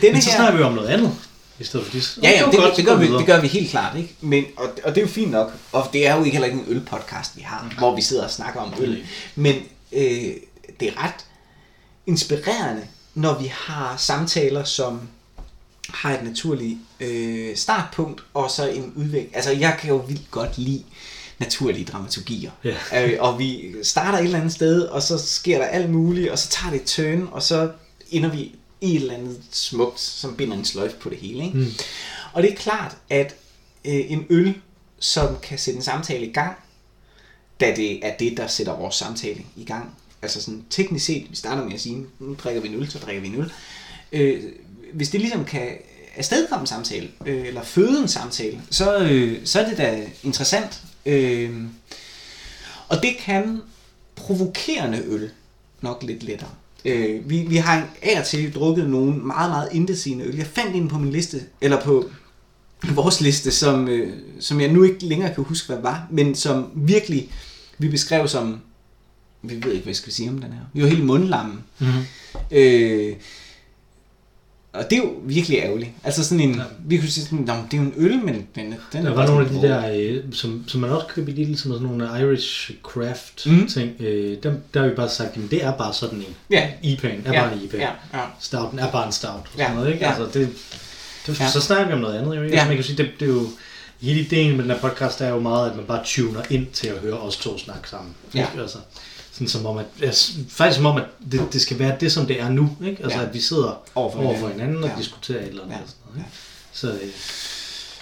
denne Men så her... snakker vi jo om noget andet, i stedet for dis. Ja, ja, det, godt, det, så gør vi, det gør vi helt klart, ikke? Men, og, og det er jo fint nok, og det er jo ikke heller ikke en ølpodcast, vi har, hvor vi sidder og snakker om øl. Men øh, det er ret inspirerende, når vi har samtaler, som har et naturligt øh, startpunkt, og så en udvikling. Altså, jeg kan jo vildt godt lide naturlige dramaturgier. Ja. Øh, og vi starter et eller andet sted, og så sker der alt muligt, og så tager det et turn, og så ender vi i et eller andet smukt, som binder en sløjf på det hele. Ikke? Mm. Og det er klart, at øh, en øl, som kan sætte en samtale i gang, da det er det, der sætter vores samtale i gang. Altså sådan teknisk set, vi starter med at sige, nu drikker vi en øl, så drikker vi en øl. Øh, hvis det ligesom kan afstedkomme en samtale, øh, eller føde en samtale, så, øh, så er det da interessant. Øh, og det kan provokerende øl nok lidt lettere. Øh, vi, vi har af og til drukket nogle meget, meget intetsigende øl. Jeg fandt en på min liste, eller på vores liste, som, øh, som jeg nu ikke længere kan huske, hvad var, men som virkelig vi beskrev som, vi ved ikke, hvad jeg skal sige om den her. Vi var helt mundlamme. Mhm. Øh, og det er jo virkelig ærgerligt. Altså sådan en, vi kunne sige sådan, "Nå, men det er jo en øl, men den, den Der er var nogle af de rå." der, øh, som, som man også køber i Lidl, som er sådan nogle Irish craft Mhm. ting. Øh, dem, der har vi bare sagt, at det er bare sådan en. Ja. IPA'en er Ja, bare en IPA. ja, ja. Stouten er bare en stout. Og Ja, sådan noget, ikke? ja. Altså, det, det, Ja. Så snakker vi om noget andet. Jo, ikke? Ja. Altså, man kan sige, det, det er jo, hele ideen med den her podcast er jo meget, at man bare tuner ind til at høre os to snakke sammen. Ja. Ikke? Altså, sådan som om, at, ja, faktisk som om, at det, det skal være det, som det er nu. Ikke? Altså, Ja. at vi sidder Over for over for hinanden. og Ja. diskuterer et eller andet. Ja. Og sådan noget, ikke? Så, øh,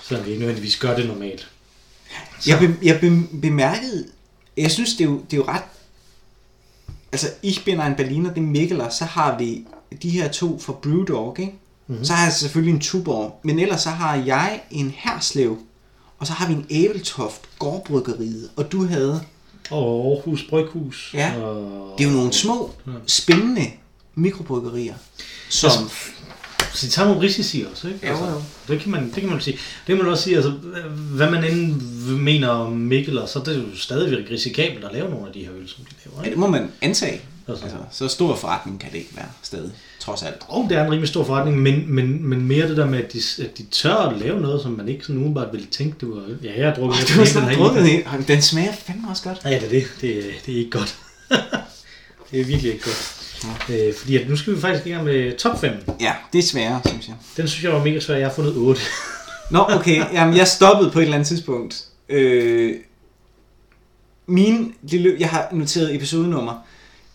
så vi ikke nødvendigvis gør det normalt. Jeg, be, jeg be, bemærkede, jeg synes, det er jo, det er jo ret, altså Ich bin ein Berliner, det er Mikkeler, så har vi de her to fra Brewdog, ikke? Mm-hmm. Så har jeg selvfølgelig en Tuborg, men ellers så har jeg en Herslev, og så har vi en Æbeltoft, Gårdbryggeriet, og du havde, Og Aarhus Bryghus. Ja. Og, det er jo nogle små, spændende mikrobryggerier, som, Så de tager nogle risici også, ikke? Altså, Jo, jo. Det kan man, det kan man sige. Det kan man også sige, altså, hvad man end mener om Mikkel, så er det jo stadigvæk risikabelt at lave nogle af de her øl, som de laver. Ja, Ikke? det må man antage. Altså. Så stor forretning kan det ikke være stadig, trods alt. Og det er en rimelig stor forretning, men, men, men mere det der med, at de, at de tør at lave noget, som man ikke sådan umiddelbart ville tænke, det var. Ja, jeg har drukket Oh, har hele snart den her drukket en. Den smager fandme også godt. Ja, det er det. Det, det er ikke godt. det er virkelig ikke godt. Øh, fordi at nu skal vi faktisk i gang med top 5. Ja, det er sværere, synes jeg. Den synes jeg var mega svær. Jeg har fundet 8. Nå, okay. Jamen, jeg stoppede på et eller andet tidspunkt. Øh, de løb, jeg har noteret episodenummer,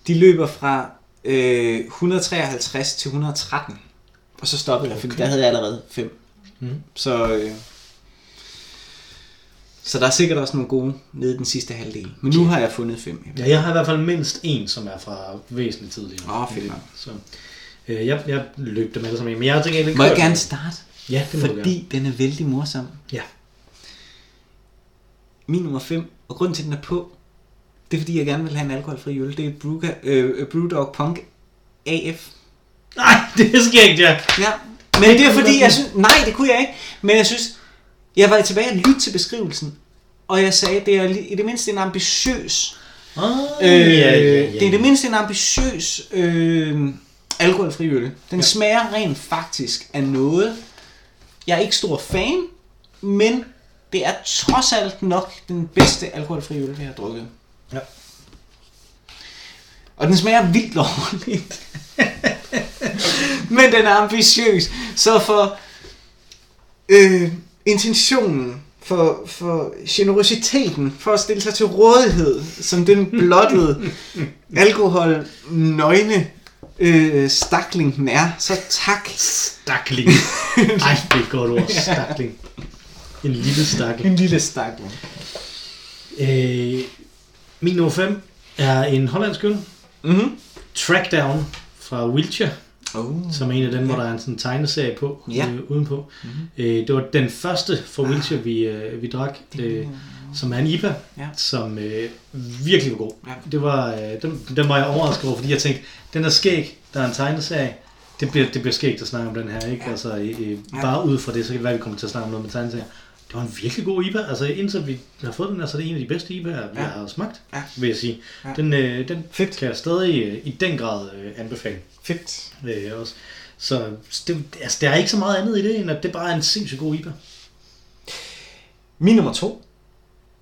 de løber fra øh, 153 til 113. Og så stoppede jeg, fordi Okay. der havde jeg allerede 5. Mhm. Så, øh, så der er sikkert også nogle gode nede i den sidste halvdel. Men nu har jeg fundet 5. Ja, jeg har i hvert fald mindst en, som er fra væsentligt tidligere. Åh, fedt nok. Så øh, jeg, jeg løb dem alle sammen. Men jeg har tænkt, Må jeg gerne starte? Ja, det må du gerne. Fordi den er vældig morsom. Ja. Min nummer 5, og grunden til, at den er på, det er fordi, jeg gerne vil have en alkoholfri øl. Det er Brewga, øh, Brewdog Punk AF. Nej, det er skægt, ja. Ja. Men det er fordi, jeg synes... Nej, det kunne jeg ikke. Men jeg synes... Jeg var tilbage og lytte til beskrivelsen. Og jeg sagde, det er i det mindste en ambitiøs... Ah, Øh, ja, ja, ja, Det er i det mindste en ambitiøs øh, alkoholfri øl. Den ja. smager rent faktisk af noget. Jeg er ikke stor fan, men det er trods alt nok den bedste alkoholfri øl, vi har drukket. Ja. Og den smager vildt lovligt. men den er ambitiøs. Så for øh, intentionen, for, for generositeten, for at stille sig til rådighed, som den blottede alkohol nøgne øh, stakling den er, så tak. Stakling. Ej, det er et godt ord. Stakling. En lille stakling. En lille stakling. Øh, min nummer 5 er en hollandsk øl. Mm-hmm. Trackdown fra Wiltshire, Oh. som er en af dem, hvor der er en sådan tegneserie på, Ja. øh, udenpå. Øh, det var den første fra Wiltshire, vi, øh, vi drak, øh, som er en IPA, Ja. som øh, virkelig var god. Ja. Det var, øh, den, den var jeg overrasket over, fordi jeg tænkte, den er skæg, der er en tegneserie, det bliver, det bliver skægt at snakke om den her, ikke? Ja. Altså, øh, Ja. bare ud fra det, så kan det være, at vi kommer til at snakke om noget med tegneserier. Det var en virkelig god IPA. Altså indtil vi har fået den, altså det er en af de bedste IPA'er, vi Ja. har smagt, Ja. vil jeg sige. Ja. Den, øh, den Fedt. kan jeg stadig øh, i den grad øh, anbefale. Fedt. Øh, også. Så det, altså, der er ikke så meget andet i det, end at det bare er en sindssygt god IPA. Min nummer to,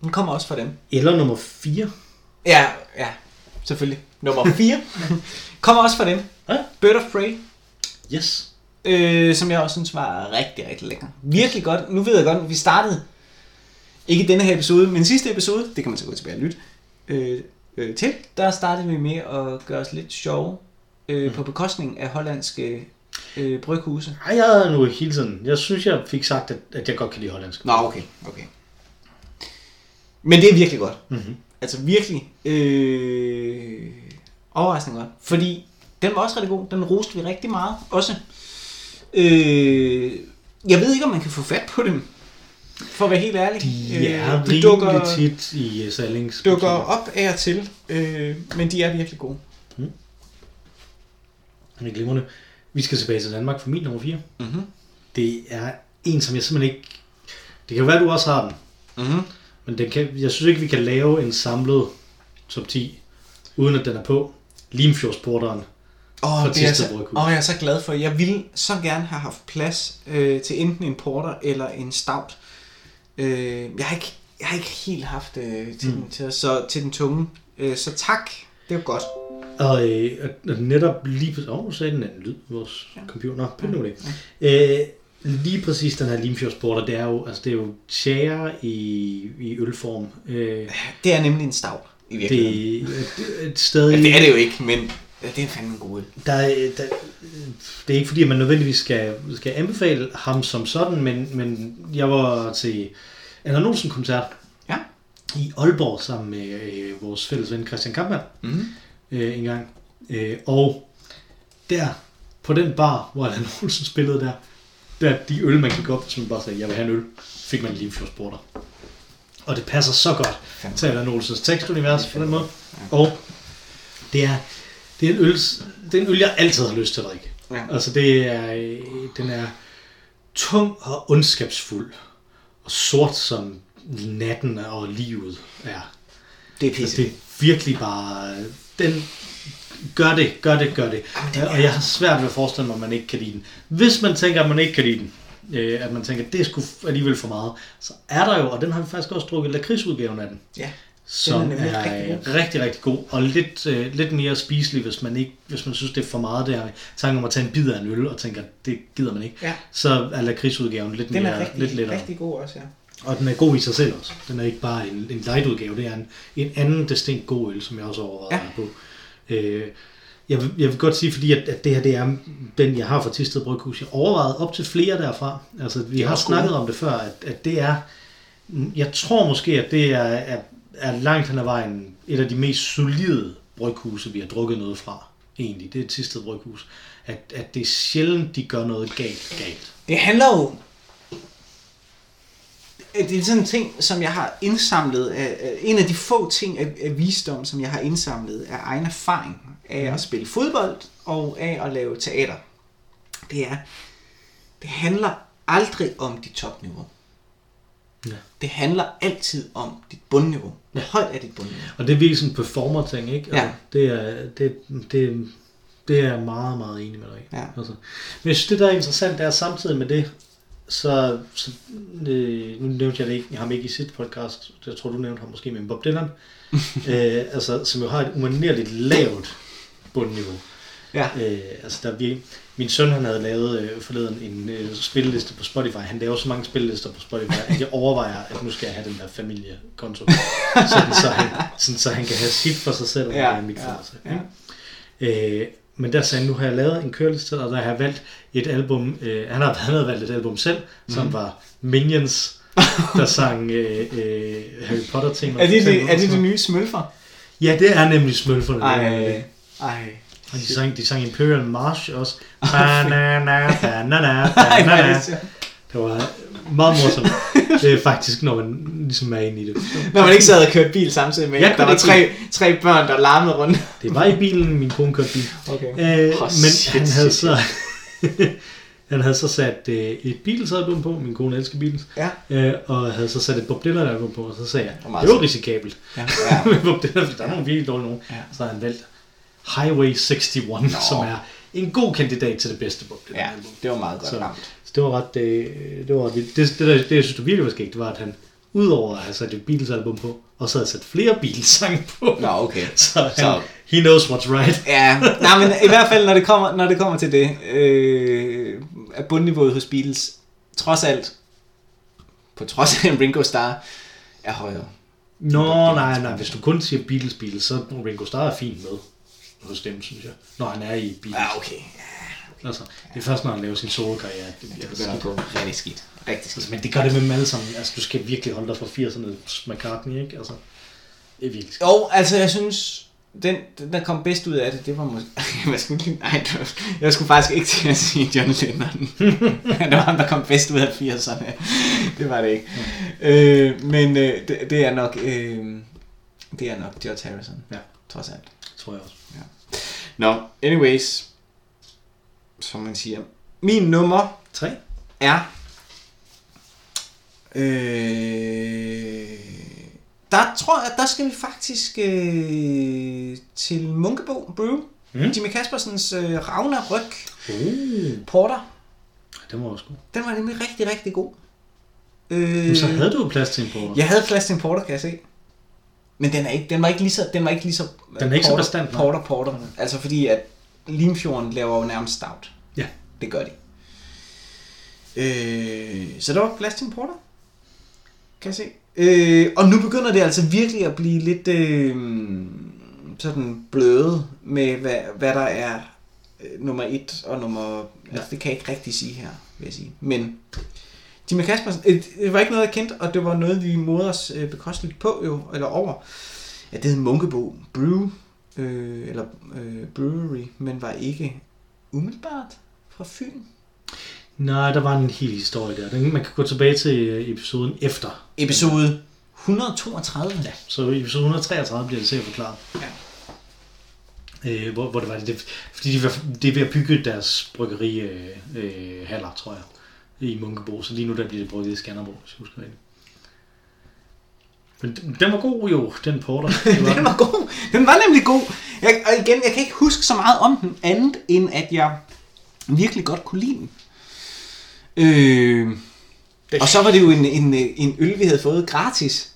den kommer også fra dem. Eller nummer 4. Ja, ja, selvfølgelig. Nummer 4 kommer også fra dem. Ja. Bird of Prey. Yes. Øh, som jeg også synes var rigtig, rigtig lækker. Virkelig godt. Nu ved jeg godt, at vi startede, ikke denne her episode, men sidste episode, det kan man så gå tilbage og lytte øh, øh, til, der startede vi med at gøre os lidt sjove øh, på bekostning af hollandske øh, bryghuse. Ej, jeg havde nu hele tiden. Jeg synes, jeg fik sagt, at, at jeg godt kan lide hollandsk. Nå, okay, okay. Men det er virkelig godt. Mm-hmm. Altså virkelig øh, overraskende godt. Fordi den var også rigtig god. Den roste vi rigtig meget også. Øh, jeg ved ikke, om man kan få fat på dem. For at være helt ærlig. De er Øh, rimelig dukker, tit i uh, salings. dukker op af og til. Øh, men de er virkelig gode. Det er glimrende. Vi skal tilbage til Danmark for min nummer 4. Mm-hmm. Det er en, som jeg simpelthen ikke... Det kan være, at du også har den. Mm-hmm. Men den kan, jeg synes ikke, vi kan lave en samlet top 10, uden at den er på. Limfjordsporteren. Åh, Fra det er så, åh, jeg er så glad for. Jeg ville så gerne have haft plads øh, til enten en porter eller en stout. Øh, jeg, har ikke, jeg har ikke helt haft øh, til, Mm. den, til, så, til den tunge. Øh, så tak. Det er godt. Og øh, og netop lige på... Åh, oh, sagde den anden lyd, vores ja. Ja. computer. Nå, pyt nu det. Øh, lige præcis den her Limfjordsporter, det er jo, altså, det er jo tjære i, i ølform. Øh, Det er nemlig en stout i det, virkeligheden. er et, et sted... Det, det er det jo ikke, men ja, det er fandme en god. Der, er- der, det er ikke fordi, at man nødvendigvis skal, skal anbefale ham som sådan, men, men jeg var til Anna Olsen koncert Ja. i Aalborg sammen med øh, vores fælles ven Christian Kampmann Mm-hmm. øh, en gang. Øh, og der, på den bar, hvor Anna Olsen spillede der, der de øl, man gik op, som bare sagde, jeg vil have en øl, fik man en Limfjordsporter. Og det passer så godt til Allan Olsens tekstunivers på den måde. Og det er, det er en øl, det er en øl, jeg altid har lyst til at drikke. Ja. Altså det er, øh, den er tung og ondskabsfuld. Og sort som natten og livet er. Det er Altså, pisse. det er virkelig bare... Den gør det, gør det, gør det. Og jeg har svært ved at forestille mig, at man ikke kan lide den. Hvis man tænker, at man ikke kan lide den, øh, at man tænker, at det er sgu alligevel for meget, så er der jo, og den har vi faktisk også drukket lakridsudgaven af den, Ja. Som Den er er rigtig rigtig, rigtig, rigtig god, og lidt, øh, lidt mere spiselig, hvis man, ikke, hvis man synes, det er for meget der. Tanken om at tage en bid af en øl, og tænker, det gider man ikke. Ja. Så er lakridsudgaven lidt, Den mere, er rigtig, lidt lettere. rigtig god også, ja. Og den er god i sig selv også. Den er ikke bare en, en light udgave, det er en, en anden distinkt god øl, som jeg også overvejer ja. på. Øh, jeg, vil, jeg vil godt sige, fordi at, at det her det er den, jeg har fra Tisted Bryghus. Jeg overvejede op til flere derfra. Altså, vi Det har snakket gode. om det før, at, at det er... Jeg tror måske, at det er, er, er langt hen ad vejen et af de mest solide bryghuse, vi har drukket noget fra. Egentlig, det er Tisted Bryghus. At, at det er sjældent, de gør noget galt galt. Det handler jo... Det er sådan en ting, som jeg har indsamlet. Af, en af de få ting af, af visdom, som jeg har indsamlet af egen erfaring af at spille fodbold og af at lave teater. Det er, det handler aldrig om dit topniveau. Ja. Det handler altid om dit bundniveau. Hvor højt er dit bundniveau? Og det er virkelig sådan en performer-ting, ikke? Ja. Altså, det, er, det, det, det er jeg meget, meget enig med dig i. Ja. Altså. Men jeg synes, det der er interessant, det er samtidig med det, så, så øh, nu nævnte jeg det ikke, jeg har ham ikke i sit podcast, jeg tror, du nævnte ham måske med Bob Dylan, øh, altså, som jo har et umanerligt lavt bundniveau. Ja. Øh, altså der er virkelig, min søn han havde lavet øh, forleden en øh, spilleliste på Spotify. Han laver så mange spillelister på Spotify, at jeg overvejer, at nu skal jeg have den der familiekonto. sådan, så han, sådan, så han kan have sit for sig selv, og Ja, mit for ja, sig. ja. Øh, men der sagde han, nu har jeg lavet en køreliste, og der har jeg valgt et album, øh, han, har, han havde valgt et album selv, som Mhm. var Minions, der sang øh, øh, Harry Potter tema. Er det det, er det, det nye smølfer? Ja, det er nemlig smølferne. Ej, ej. Og de sang, de sang Imperial March også. Banana, banana, banana. det var meget morsomt. Det er faktisk, når man ligesom er inde i det. Når man ikke sad og kørte bil samtidig med, Jeg der var tre, tre børn, der larmede rundt. Det var i bilen, min kone kørte bil. Okay. Øh, Oh, men shit, han havde shit, så... han havde så sat øh, et Beatles-album på. Min kone elsker Beatles. Ja. Øh, og havde så sat et Bob Dylan-album på. Og så sagde jeg, det var risikabelt. Ja, ja. med Bob Dylan, for der er nogle virkelig dårlige nogen. Ja. Så har han valgt Highway 61, Nå. som er en god kandidat til det bedste Bob ja, Dylan-album. det var meget godt Så- ramt. Så det var ret, øh, det var ret vildt. Det, det, der, det, jeg synes, det virkelig var skægt, det var, at han udover at have sat et Beatles-album på, og så havde sat flere Beatles-sange på. Nå, okay. Så, han, Så- he knows what's right. Ja, nej, men i hvert fald, når det kommer, når det kommer til det, øh, er bundniveauet hos Beatles, trods alt, på trods af en Ringo Starr, er højere. Nå, nej, nej, hvis du kun siger Beatles, Beatles, så er Ringo Starr er fint med hos dem, synes jeg. Når han er i Beatles. Ja, okay. Altså, det er først, når han laver sin solo-karriere, at det Det bliver begynder at skidt. gå rigtig skidt. Rigtig skidt. Altså, men det gør det med dem alle sammen. Altså, du skal virkelig holde dig fra 80'erne McCartney, ikke? Altså, det er virkelig skidt. Jo, altså jeg synes, den, den der kom bedst ud af det, det var måske... Hvad skulle jeg, nej, det jeg skulle faktisk ikke til at sige John Lennon. det var ham, der kom bedst ud af 80'erne. Det var det ikke. Øh, men øh, det, det, er nok... Øh, det er nok George Harrison. Ja. Trods alt. tror jeg også. Nå, no, anyways. Som man siger. Min nummer 3? er... Øh, der tror jeg, der skal vi faktisk øh, til Munkebo Brew. Mm. Mm. Jimmy Kaspersens øh, Ragnarök Uh, Porter. det var også god. Den var nemlig rigtig, rigtig god. Men så Øh, havde du plads til en på. jeg havde plads til en porter, kan jeg se. Men den, er ikke, den var ikke lige så, den var ikke lige så Den er ikke så porter, bestandt, nej. porter, porter. Altså fordi at Limfjorden laver jo nærmest stout. Ja. Det gør de. Øh, så der var plads til en porter. Kan jeg se. Øh, og nu begynder det altså virkelig at blive lidt øh, sådan bløde med, hvad, hvad der er øh, nummer et og nummer... Altså, det kan jeg ikke rigtig sige her, vil jeg sige. Men Jimmy Kaspersen, øh, det var ikke noget, jeg kendte, og det var noget, vi modede os øh, bekosteligt på, jo, eller over. Ja, det hed Munkebo Brew, øh, eller øh, Brewery, men var ikke umiddelbart fra Fyn. Nej, der var en hel historie der. Den, man kan gå tilbage til øh, episoden efter. Øh, hvor, hvor det var det, fordi de var, de er ved at bygge deres bryggeri øh, øh, haller, tror jeg, i Munkebo. Så lige nu der bliver det brygget i Skanderborg, hvis jeg husker rigtigt. Men den- var god jo, den porter. Det var Den var god. Den var nemlig god. Jeg, og igen, jeg kan ikke huske så meget om den, andet end at jeg virkelig godt kunne lide den. Øh, og så var det jo en, en, en øl, vi havde fået gratis.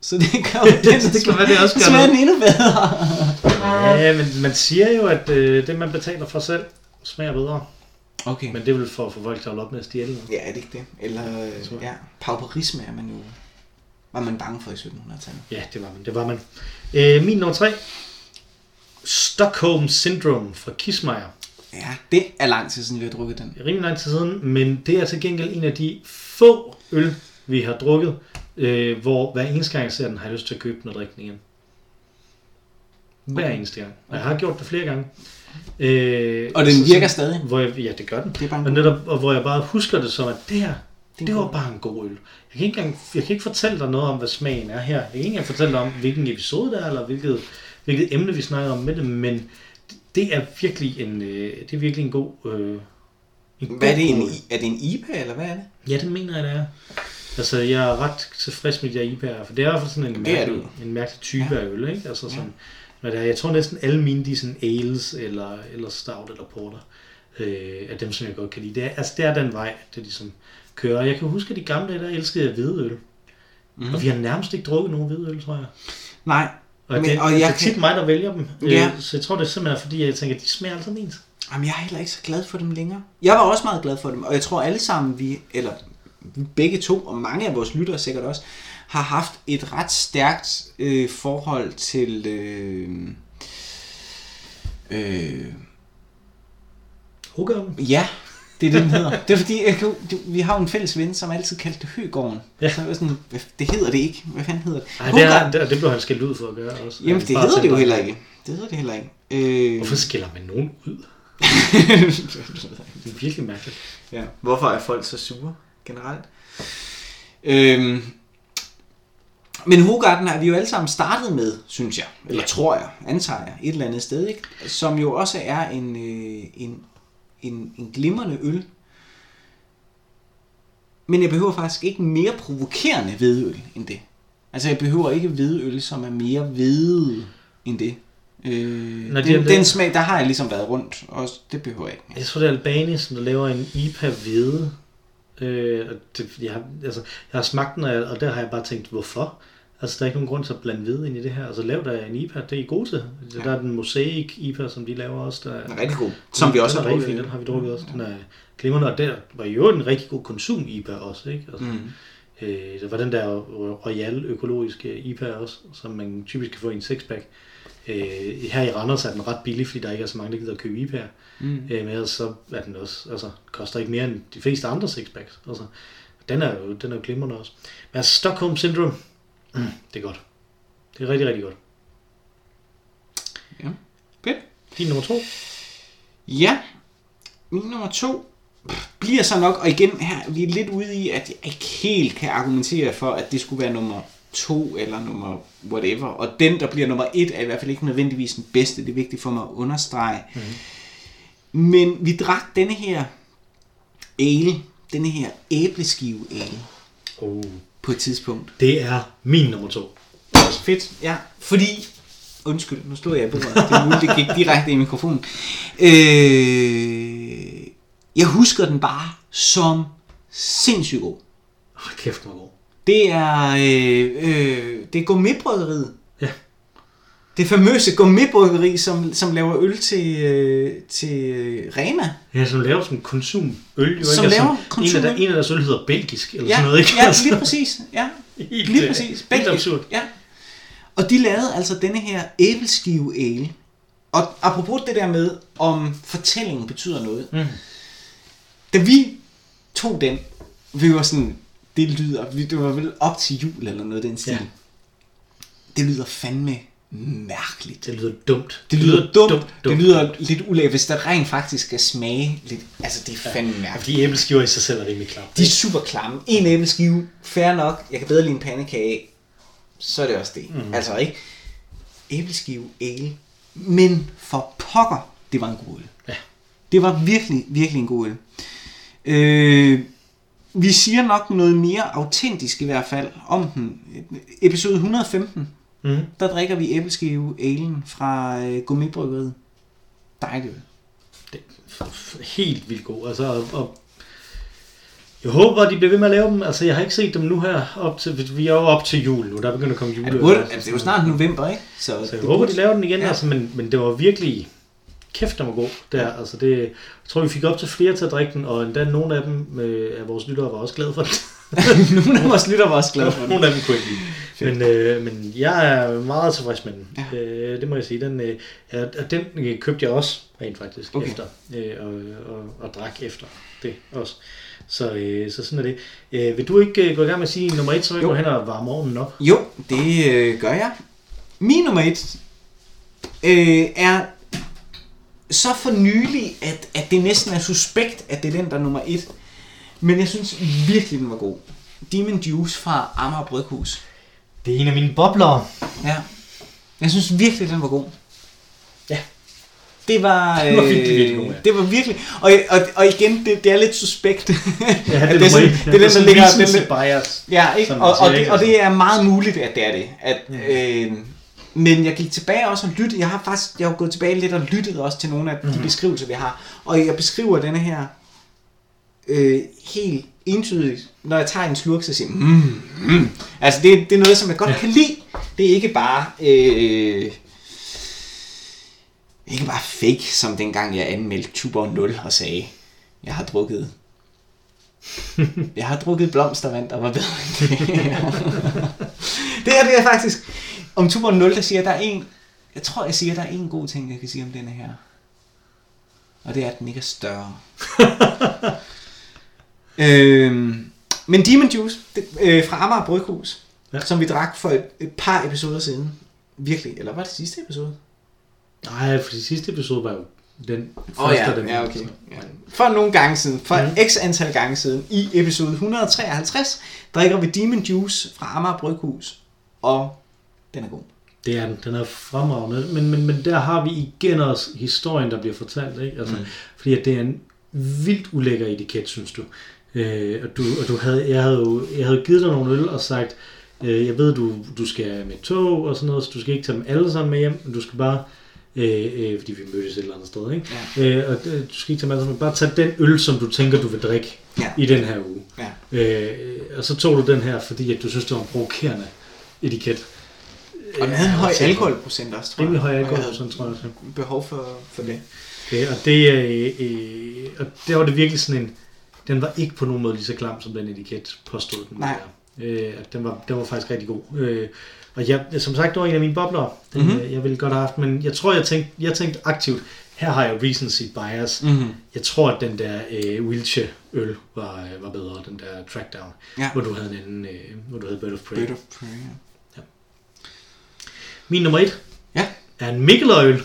Så det gør jo den, Så det kan være, det også gør den endnu bedre. Ja, men man siger jo, at øh, det, man betaler for selv, smager bedre. Okay. Men det er vel for at få folk til at holde op med at stjæle. Ja, er det ikke det? Eller, øh, ja, pauperisme er man jo, var man bange for i 1700-tallet. Ja, det var man. Det var man. Øh, min nummer tre. Stockholm Syndrome fra Kismeier. Ja, det er lang tid siden, vi har drukket den. Rimelig lang tid siden, men det er til gengæld en af de få øl, vi har drukket, øh, hvor hver eneste gang jeg ser den, har jeg lyst til at købe den og drikke den igen. Hver Okay. eneste gang. Og jeg har gjort det flere gange. Øh, Og den virker stadig. Hvor jeg, ja, det gør den. Det er bare Og netop, og hvor jeg bare husker det som, at det her, en det var god- bare en god øl. Jeg kan, ikke engang, jeg kan ikke fortælle dig noget om, hvad smagen er her. Jeg kan ikke engang fortælle dig om, hvilken episode det er, eller hvilket, hvilket emne vi snakker om med det, men det er virkelig en, øh, det er virkelig en god... Øh, en Hvad er det? En, er det en IPA, eller hvad er det? Ja, det mener jeg, det er. Altså, jeg er ret tilfreds med de her IPA'er, for det er i hvert fald sådan en Det mærkelig, en mærkelig type Ja. ja. af øl, ikke? Altså sådan, hvad det er, jeg tror næsten alle mine, de er sådan ales, eller, eller stout, eller porter, øh, af dem, som jeg godt kan lide. Det er, altså, det er den vej, det ligesom kører. Jeg kan huske, at de gamle dage, der elskede jeg hvidøl. Mm. Og vi har nærmest ikke drukket nogen hvidøl, tror jeg. Nej. Og, Men- det, og og jeg det er kan- tit mig, der vælger dem. Ja. Øh, så jeg tror, det er simpelthen fordi, jeg tænker, at de smager sammen ens. Jamen, jeg er heller ikke så glad for dem længere. Jeg var også meget glad for dem, og jeg tror alle sammen, vi, eller begge to, og mange af vores lyttere sikkert også, har haft et ret stærkt øh, forhold til... Øh, øh, Huggerden? ja, det er det, den hedder. Det er fordi, jeg kan, du, vi har en fælles ven, som altid kaldte det Høgården. Ja. Så jeg sådan, "Hvad- det hedder det ikke. Hvad fanden hedder det? Ej, det, er, det, det blev han skældt ud for at gøre også. Jamen, det hedder det jo heller ikke. Det hedder det heller ikke. Øh, Hvorfor skiller man nogen ud? Det er virkelig mærkeligt. Ja. Hvorfor er folk så sure generelt? Øhm, men Hogarden har vi jo alle sammen startet med, synes jeg. Eller Ja. tror jeg, antager jeg, et eller andet sted. Ikke? Som jo også er en, øh, en, en, en glimrende øl. Men jeg behøver faktisk ikke mere provokerende hvedøl end det. Altså jeg behøver ikke hvedøl, som er mere hvede end det. Øh, Når de den, er- den smag, der har jeg ligesom været rundt, og det behøver jeg ikke. Jeg tror, det er Albani, som der laver en IPA hvede. Øh, det, jeg, har, altså, jeg har smagt den, og, der har jeg bare tænkt, hvorfor? Altså, der er ikke nogen grund til at blande hvede ind i det her. Altså, lav der en IPA, det er I gode til. Ja. Der er den Mosaic IPA, som de laver også. Der, Den er rigtig god. Som vi også har drukket. den har vi drukket også. Den er glimrende, og der var jo en rigtig god konsum IPA også, ikke? Altså, Mm. øh, der var den der Royal økologiske IPA også, som man typisk kan få i en sixpack. Øh, her i Randers er den ret billig, fordi der ikke er så mange, der gider at købe IPA'er. Mm. Øh, men ellers så er den også, altså, koster ikke mere end de fleste andre sixpacks. Altså, den er jo, den er jo glimrende også. Men altså, Stockholm Syndrome, mm, det er godt. Det er rigtig, rigtig godt. Ja. Fedt. Din nummer to? Ja, min nummer to bliver så nok, og igen her, vi er lidt ude i, at jeg ikke helt kan argumentere for, at det skulle være nummer to eller nummer whatever. Og den, der bliver nummer et, er i hvert fald ikke nødvendigvis den bedste. Det er vigtigt for mig at understrege. Mm. Men vi drak denne her ale, denne her æbleskive ale Oh. på et tidspunkt. Det er min nummer to. Fedt, ja. Fordi, undskyld, nu stod jeg i bordet. Det er muligt, det gik direkte i mikrofonen. Øh, jeg husker den bare som sindssygt god. Hold kæft, hvor god. Det er, øh, øh, det er gourmetbryggeriet. Ja. Det famøse gourmetbryggeri, som, som laver øl til, øh, til øh, Rema. Ja, som laver sådan konsum øl. Jo, Som ikke? laver Altså, en, konsumøl. af der, en af deres øl hedder belgisk, eller Ja, sådan noget, ikke? ja Altså, lige præcis. Ja, Helt, lige øh, præcis. Helt Belgisk. absurd. Ja. Og de lavede altså denne her æbleskive ale. Og apropos det der med, om fortællingen betyder noget. Mm. Da vi tog den, vi var sådan, det lyder, det var vel op til jul eller noget den stil. Ja. Det lyder fandme mærkeligt. Det lyder dumt. Det lyder dumt, dumt, det lyder lidt ulækkert, hvis der rent faktisk skal smage lidt. Altså, det er fandme Ja, mærkeligt. fordi æbleskiver i sig selv er rimelig klart. De er super klamme. En æbleskive, fair nok. Jeg kan bedre lide en pandekage. Så er det også det. Mm. Altså ikke æbleskive, ale Men for pokker, det var en god øl. Ja. Det var virkelig, virkelig en god øl. Øh, vi siger nok noget mere autentisk i hvert fald om den. Episode 115, Mm. der drikker vi æbleskive alen fra øh, Gummibryggeriet. Dejligt. Det er helt vildt god. Altså, og, og jeg håber, at de bliver ved med at lave dem. Altså, jeg har ikke set dem nu her op til, vi er jo op til jul nu, der begynder at komme jule. Ja, det, burde, altså, det er jo snart november, ikke? Så jeg det håber, burde- de laver den igen, ja. altså, men, men det var virkelig kæft, den var god der. Altså, det, jeg tror, vi fik op til flere til at drikke den, og endda nogle af dem øh, af vores lyttere var også glade for den. Nogle af vores lytter var også glade for den. nogle af dem kunne ikke lide. Men, øh, men jeg er meget tilfreds med den. Ja. Øh, det må jeg sige. Den, øh, og den øh, købte jeg også rent faktisk Okay. efter. Øh, og, og, og drak efter det også. Så, øh, så sådan er det. Øh, vil du ikke øh, gå i gang med at sige nummer et, så vi Jo. går hen og varmer ovnen op? Jo, det øh, gør jeg. Min nummer et øh, er så for nylig, at, at det næsten er suspekt, at det er den, der er nummer et. Men jeg synes virkelig, den var god. Demon Juice fra Amager Bryghus. Det er en af mine bobler. Ja. Jeg synes virkelig, den var god. Ja. Det var, Den var øh, virkelig, virkelig god, ja. det var virkelig, og, og, og igen, det, det er lidt suspekt. Ja, det, det er sådan- det, det er den, der ligger- den- bias. Ja, ikke? Og, og, det, og det er meget muligt, at det er det. At, øh, men jeg gik tilbage også og lyttede. Jeg har faktisk jeg har gået tilbage lidt og lyttet også til nogle af de beskrivelser, vi har. Og jeg beskriver denne her øh, helt entydigt. Når jeg tager en slurk, så siger mm, mm. Altså, det, det er noget, som jeg godt Ja. kan lide. Det er ikke bare... Øh, ikke bare fake, som dengang jeg anmeldte Tuborg 0 og sagde, jeg har drukket jeg har drukket blomstervand, der var bedre end det. det her, det er faktisk... Om Tuborg 0, der siger, der er en... Jeg tror, jeg siger, der er en god ting, jeg kan sige om denne her. Og det er, at den ikke er større. øhm, men Demon Juice det, øh, fra Amager Bryghus, ja. Som vi drak for et, et par episoder siden. Virkelig. Eller var det sidste episode? Nej, for de sidste episode var jo den Åh oh, ja, den ja, okay. Ja. For nogle gange siden, for Ja. x antal gange siden, i episode 153, drikker vi Demon Juice fra Amager Bryghus, og den er god. Det er den. Den er fremragende. Men, men, men der har vi igen også historien, der bliver fortalt. Ikke? Altså, Mm. Fordi at det er en vildt ulækker etiket, synes du. Øh, og du, og du havde, jeg, havde jo, jeg havde givet dig nogle øl og sagt, øh, jeg ved, du, du skal med tog og sådan noget, så du skal ikke tage dem alle sammen med hjem, men du skal bare, øh, øh, fordi vi mødtes et eller andet sted, ikke? Ja. Øh, og øh, du skal ikke tage dem alle sammen, bare tage den øl, som du tænker, du vil drikke Ja. i den her uge. Ja. Øh, og så tog du den her, fordi at du synes, det var en provokerende etiket. Og den havde en høj alkoholprocent også, tror jeg. Rimelig høj alkoholprocent, tror jeg også. behov for, for det. Okay, og det, øh, øh, og der var det virkelig sådan en, den var ikke på nogen måde lige så klam, som den etiket påstod den. Nej. var. Øh, at den, var, den var faktisk rigtig god. Øh, og jeg, som sagt, det var en af mine bobler, den, Mhm. mm-hmm. jeg ville godt have haft, men jeg tror, jeg tænkte, jeg tænkte aktivt, her har jeg recency bias. Mm-hmm. Jeg tror, at den der øh, Wiltshire øl var, øh, var bedre, den der Trackdown, Ja. hvor du havde en anden, øh, hvor du havde Bird of Prey. Bird of Prey. ja. Min nummer et Ja. er en Mikkeløl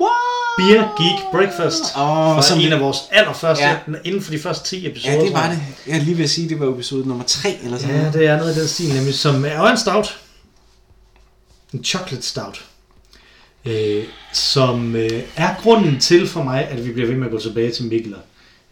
What? Beer Geek Breakfast. Åh, Fra som en det- af vores allerførste, Ja. inden for de første 10 episoder. Ja, det var det. Jeg er lige ved at sige, det var episode nummer 3 eller sådan Ja, noget. det er noget af den stil, nemlig som er en stout. En chocolate stout. Øh, som øh, er grunden til for mig, at vi bliver ved med at gå tilbage til Mikkeler.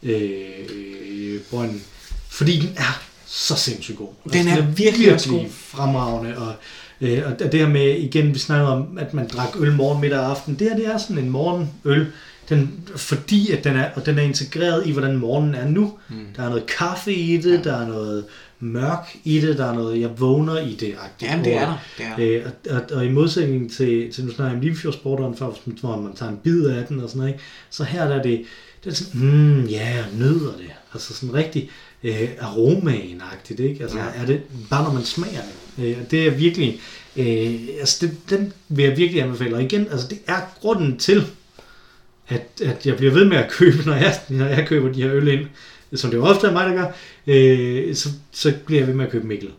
Øh, øh, brønden. Fordi den er så sindssygt god. Altså, Den er virkelig også god. fremragende. Og, øh, og det her med, igen, vi snakker om, at man drak øl morgen, middag og aften. Det her, det er sådan en morgenøl. Den, fordi at den er, og den er integreret i, hvordan morgenen er nu. Mm. Der er noget kaffe i det, ja. der er noget mørk i det, der er noget, jeg vågner i det. Jamen, det er der. Det er der. Øh, og, og, og, i modsætning til, til nu snakker jeg om Limfjordsporteren før, hvor man tager en bid af den og sådan noget, ikke? så her der er det, det er sådan, mm, ja, jeg nyder det. Altså sådan rigtig øh, aromaen-agtigt, ikke? Altså ja. er det, bare når man smager det. Øh, og det er virkelig, øh, altså det, den vil jeg virkelig anbefale. Og igen, altså det er grunden til, at, at jeg bliver ved med at købe, når jeg, når jeg køber de her øl ind, som det jo ofte er mig, der gør, øh, så, så bliver jeg ved med at købe Mikkel.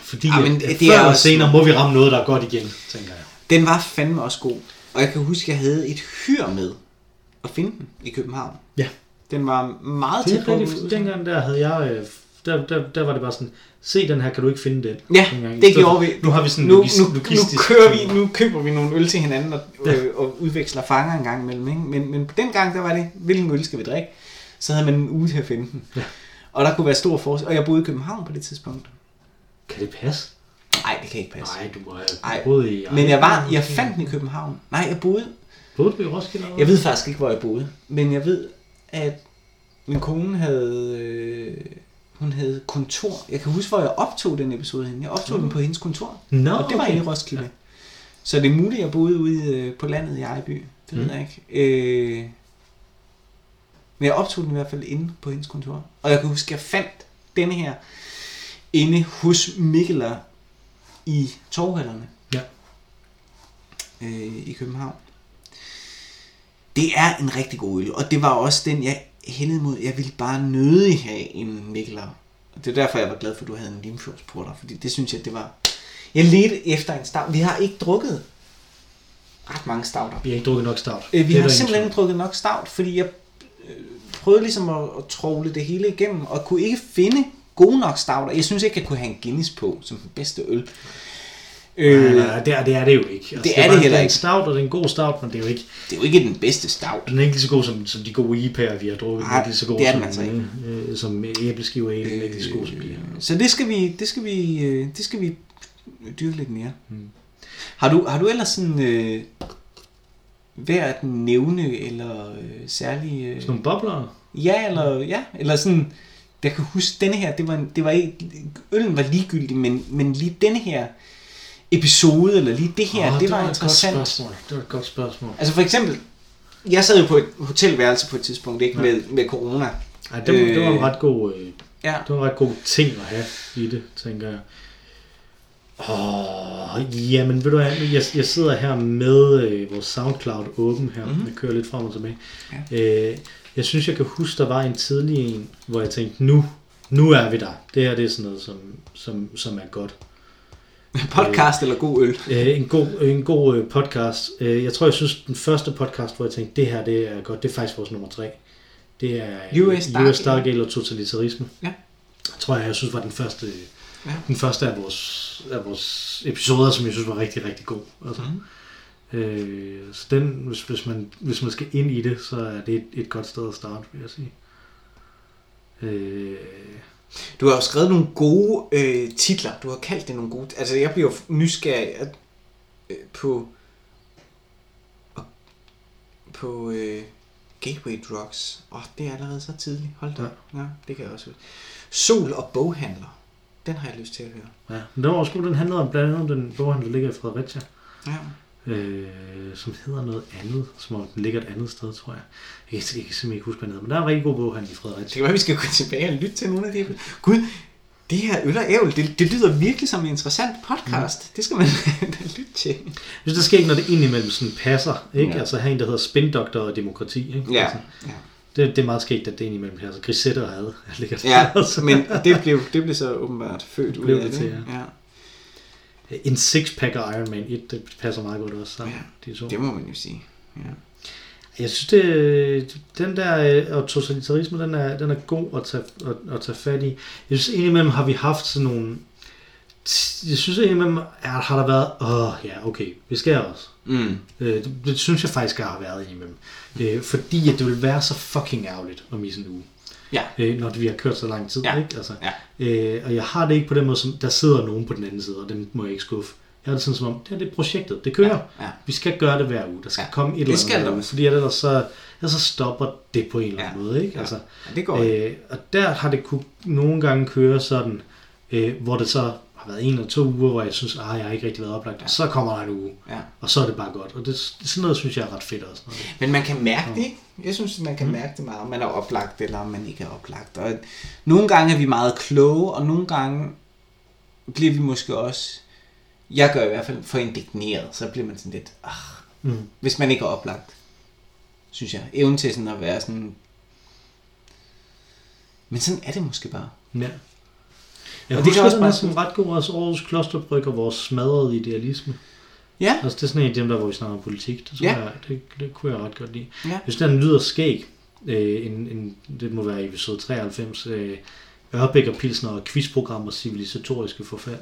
Fordi Ja, men men, det det er før eller også- senere må vi ramme noget, der er godt igen, tænker jeg. Den var fandme også god. Og jeg kan huske, at jeg havde et hyr med at finde den i København. Ja. Den var meget tæt er på. dengang der havde jeg, øh, der, der, der var det bare sådan, se den her, kan du ikke finde den? Ja, det gjorde vi. Nu har vi sådan nu, logis- nu, nu, kører vi, nu køber vi nogle øl til hinanden og, Ja. øh, og udveksler fanger en gang imellem. Ikke? Men, men på den gang, der var det, hvilken øl skal vi drikke? Så havde man en uge til at finde den. Ja. Og der kunne være stor forskel. Og jeg boede i København på det tidspunkt. Kan det passe? Nej, det kan ikke passe. Nej, du Ej, boet i... Men jeg var, jeg fandt den i København. Nej, jeg boede. Boede du i Roskilde? Jeg ved faktisk ikke, hvor jeg boede. Men jeg ved, at min kone havde, øh, hun havde kontor. Jeg kan huske, hvor jeg optog den episode henne. Jeg optog den på hendes kontor. Nå, Og det var okay. i Roskilde. Ja. Så det er muligt, at jeg boede ude øh, på landet i Ejby. Det ved Mm. jeg ikke. Øh, men jeg optog den i hvert fald inde på hendes kontor. Og jeg kan huske, at jeg fandt denne her inde hos Mikkeler i torvhallerne Ja. øh, i København. Det er en rigtig god øl, og det var også den, jeg hældede mod. Jeg ville bare nødig have en Mikkeler. Og det er derfor, jeg var glad for, at du havde en Limfjordsporter, fordi det synes jeg, det var... Jeg ledte efter en stout. Vi har ikke drukket ret mange stouter. Vi har ikke drukket nok stout. Øh, Det vi er har simpelthen ikke drukket nok stout, fordi jeg øh, prøvede ligesom at, at trogle det hele igennem, og kunne ikke finde gode nok stouter. Jeg synes ikke, jeg kunne have en Guinness på som den bedste øl. Øh, nej, nej, det er det, er det jo ikke. Altså, det er det heller en ikke. stout, og det er en god stout, men det er jo ikke... det er jo ikke den bedste stout. Den er ikke lige så god som, som de gode IPA'er, vi har drukket. Den er Nej, ikke lige så god det er som, den altså ikke. øh, som æbleskiver. Den er ikke lige så god som bier. Så det skal vi, det skal vi, øh, det skal vi dyrke lidt mere. Mm. Har du, har du ellers sådan øh, værd at nævne eller øh, særlig øh, Sådan nogle bobler. ja eller ja eller sådan jeg kan huske denne her det var en- det var ikke øllen var ligegyldig men men lige denne her episode eller lige det her Åh, det, var, et godt interessant. spørgsmål. Det var et godt spørgsmål. Altså for eksempel jeg sad jo på et hotelværelse på et tidspunkt ikke Ja. med med corona. Ej, det, var, det var en Øh, ret god... Øh, Ja. det var en ret god ting at have i det, tænker jeg. Åh, jamen ved du hvad, jeg, jeg sidder her med øh, vores SoundCloud åben her. Mhm. Mm-hmm. Jeg kører lidt frem og tilbage. Ja. Øh, jeg synes, jeg kan huske, der var en tidlig en, hvor jeg tænkte, nu, nu er vi der. Det her det er sådan noget, som, som, som er godt. Podcast eller god øl. Øh, en god, en god øh, podcast. Øh, jeg tror, jeg synes, den første podcast, hvor jeg tænkte, det her det er godt, det er faktisk vores nummer tre. Det er US Stargate. US og totalitarisme. Ja. tror jeg, jeg synes var den første, Ja. den første af vores, af vores episoder, som jeg synes var rigtig, rigtig god. Altså, Mhm. øh, så den, hvis, hvis, man, hvis man skal ind i det, så er det et, et godt sted at starte, vil jeg sige. Øh, Du har jo skrevet nogle gode øh, titler. Du har kaldt det nogle gode... Altså, jeg bliver nysgerrig at, øh, på... På øh, Gateway Drugs. Åh, oh, det er allerede så tidligt. Hold da. Ja. ja, det kan jeg også høre. Sol og boghandler. Den har jeg lyst til at høre. ja. Men den var også god, den handlede om blandt andet om den boghandel, der ligger i Fredericia. Ja. Øh, som hedder noget andet, som om den ligger et andet sted, tror jeg. Jeg kan, jeg kan simpelthen ikke huske, hvad den hedder, men der er en rigtig god boghandel i Det Fredericia. kan være, vi skal gå tilbage og lytte til nogle af de... Gud, det her øl og ævl, det, det lyder virkelig som en interessant podcast. Mm. Det skal man lytte til. Synes, der sker ikke, når det indimellem sådan passer. Ikke? Ja. Ja. Altså have en, der hedder Spindoktor og Demokrati. Ikke? Ja, Altså, ja. det, det er meget skægt, at det indimellem passer. Grisette og had ligger der. ja altså. men det blev, det blev så åbenbart født ud Blev af det det. til, ikke? ja. En six-pack af Iron Man 1, det passer meget godt også sammen. Ja, de to. Det må man jo sige. Ja. Jeg synes, det, den der øh, og totalitarisme, den er, den er god at tage, at, at tage fat i. Jeg synes, indimellem har vi haft sådan nogle... Jeg synes indimellem, er, har der været... Åh, ja, okay, vi skal også. Mm. Øh, det, det synes jeg faktisk, jeg har været indimellem. Øh, fordi at det vil være så fucking ærgerligt om i sådan en uge. Ja. Øh, når vi har kørt så lang tid, Ja. ikke? Altså, Ja. øh, og jeg har det ikke på den måde, som der sidder nogen på den anden side, og dem må jeg ikke skuffe. Jeg har det sådan som om, det her det er projektet, det kører. Ja. Ja. Vi skal gøre det hver uge. Der skal Ja. ja. komme et eller andet. der. Fordi ellers så, ellers så stopper det på en eller anden Ja. måde. Ikke? Ja. Altså, Ja, det går øh, og der har det kunne nogle gange køre sådan, øh, hvor det så været en eller to uger, hvor jeg synes, at jeg har ikke rigtig været oplagt. Og så kommer der en uge, Ja. og så er det bare godt. Og det, sådan noget synes jeg er ret fedt også. Men man kan mærke det, ikke? Jeg synes, man kan mm. mærke det meget, om man er oplagt, eller om man ikke er oplagt. Og nogle gange er vi meget kloge, og nogle gange bliver vi måske også, jeg gør i hvert fald for indigneret, så bliver man sådan lidt, ah, Mm. hvis man ikke er oplagt, synes jeg. Evnen til sådan at være sådan, men sådan er det måske bare. Ja. Jeg Og det det kan også er sådan ret god, også Aarhus Klosterbryg og vores smadrede idealisme. Ja, Altså, det er sådan en af dem, der, hvor vi snakker om politik. Det, tror Ja. jeg, det, det kunne jeg ret godt lide. ja. Hvis den lyder skæg, øh, en, en, det må være episode 93, øh, Ørbæk og Pilsner og quizprogram og civilisatoriske forfald.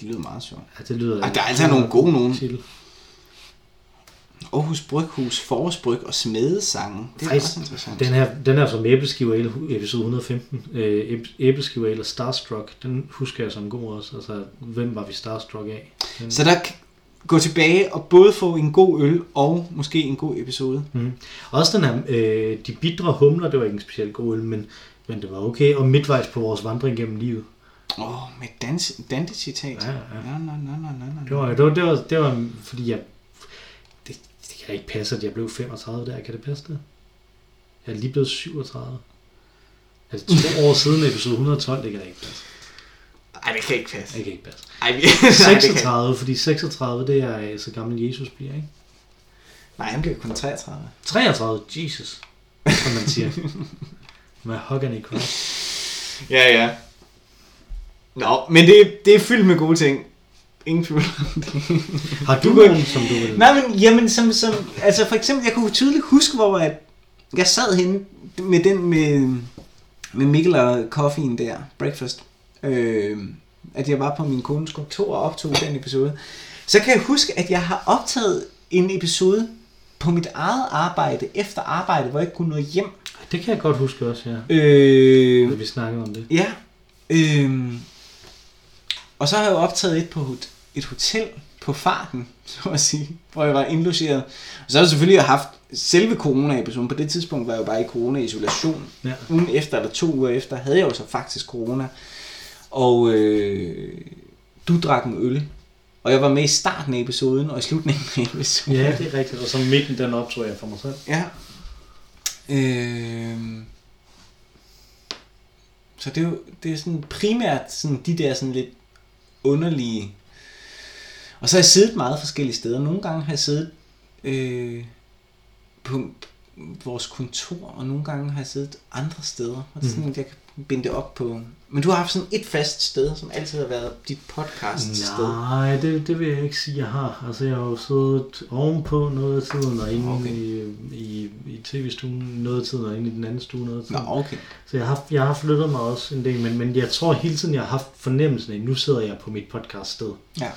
De lyder meget sjovt. Ja, det lyder... Ej, der er altså nogle gode nogen. Titel. Aarhus Bryghus, Forårsbryg og Smedesange. Det er Faktisk, også interessant. Den her, den her som æbleskiver Ale, episode 115, øh, æb- æbleskiver eller Starstruck, den husker jeg som god også. Altså, hvem var vi Starstruck af? Den, Så der gå tilbage og både få en god øl og måske en god episode. mm. Også den her, øh, de bitre humler, det var ikke en specielt god øl, men, men det var okay. Og midtvejs på vores vandring gennem livet. Åh, oh, med dans, Dante-citat. Ja, ja. Nej, nej, nej, nej, nej. Det var, det var, det var, det var fordi jeg... Kan ikke passe, at jeg blev 35 der. Kan det passe det? Jeg er lige blevet 37. Er det to år siden episode 112? Det kan da ikke passe. Ej, det kan ikke passe. Det kan ikke passe. Ej, vi... nej, det kan... 36, fordi 36, det er øh, så gammel Jesus bliver, ikke? Nej, han blev kun 33. 33, Jesus, som man siger. Mahogany Cross. Ja, ja. Nå, men det, det er fyldt med gode ting. Ingen tvivl. Har du nogen, som du vil... Nej, men jamen, som, som, altså for eksempel, jeg kunne tydeligt huske, hvor at jeg sad henne med den med, med Mikkel og Coffeen der, breakfast, øh, at jeg var på min kones kontor og optog den episode. Så kan jeg huske, at jeg har optaget en episode på mit eget arbejde, efter arbejde, hvor jeg ikke kunne nå hjem. Det kan jeg godt huske også, ja. Øh, vi snakkede om det. Ja. Øhm, og så har jeg jo optaget et på et hotel på farten, så at sige, hvor jeg var indlogeret. Og så har jeg selvfølgelig haft selve corona-episoden. På det tidspunkt var jeg jo bare i corona-isolation. Ja. Ugen efter eller to uger efter havde jeg jo så faktisk corona. Og øh, du drak en øl. Og jeg var med i starten af episoden og i slutningen af episoden. Ja, det er rigtigt. Og så midten, den optog jeg for mig selv. Ja. Øhm. Så det er jo det er sådan primært sådan de der sådan lidt underlige... Og så har jeg siddet meget forskellige steder. Nogle gange har jeg siddet øh, på vores kontor, og nogle gange har jeg siddet andre steder. Og det er sådan, at jeg kan binde det op på... Men du har haft sådan et fast sted, som altid har været dit podcast sted. Nej, det, det vil jeg ikke sige, jeg har. Altså, jeg har jo siddet ovenpå noget af tiden, og inde Okay. i, i, i tv-stuen noget af tiden, og inde i den anden stue noget af Nå, tiden. okay. Så jeg har, jeg har flyttet mig også en del, men, men jeg tror hele tiden, jeg har haft fornemmelsen af, at nu sidder jeg på mit podcast sted. Ja.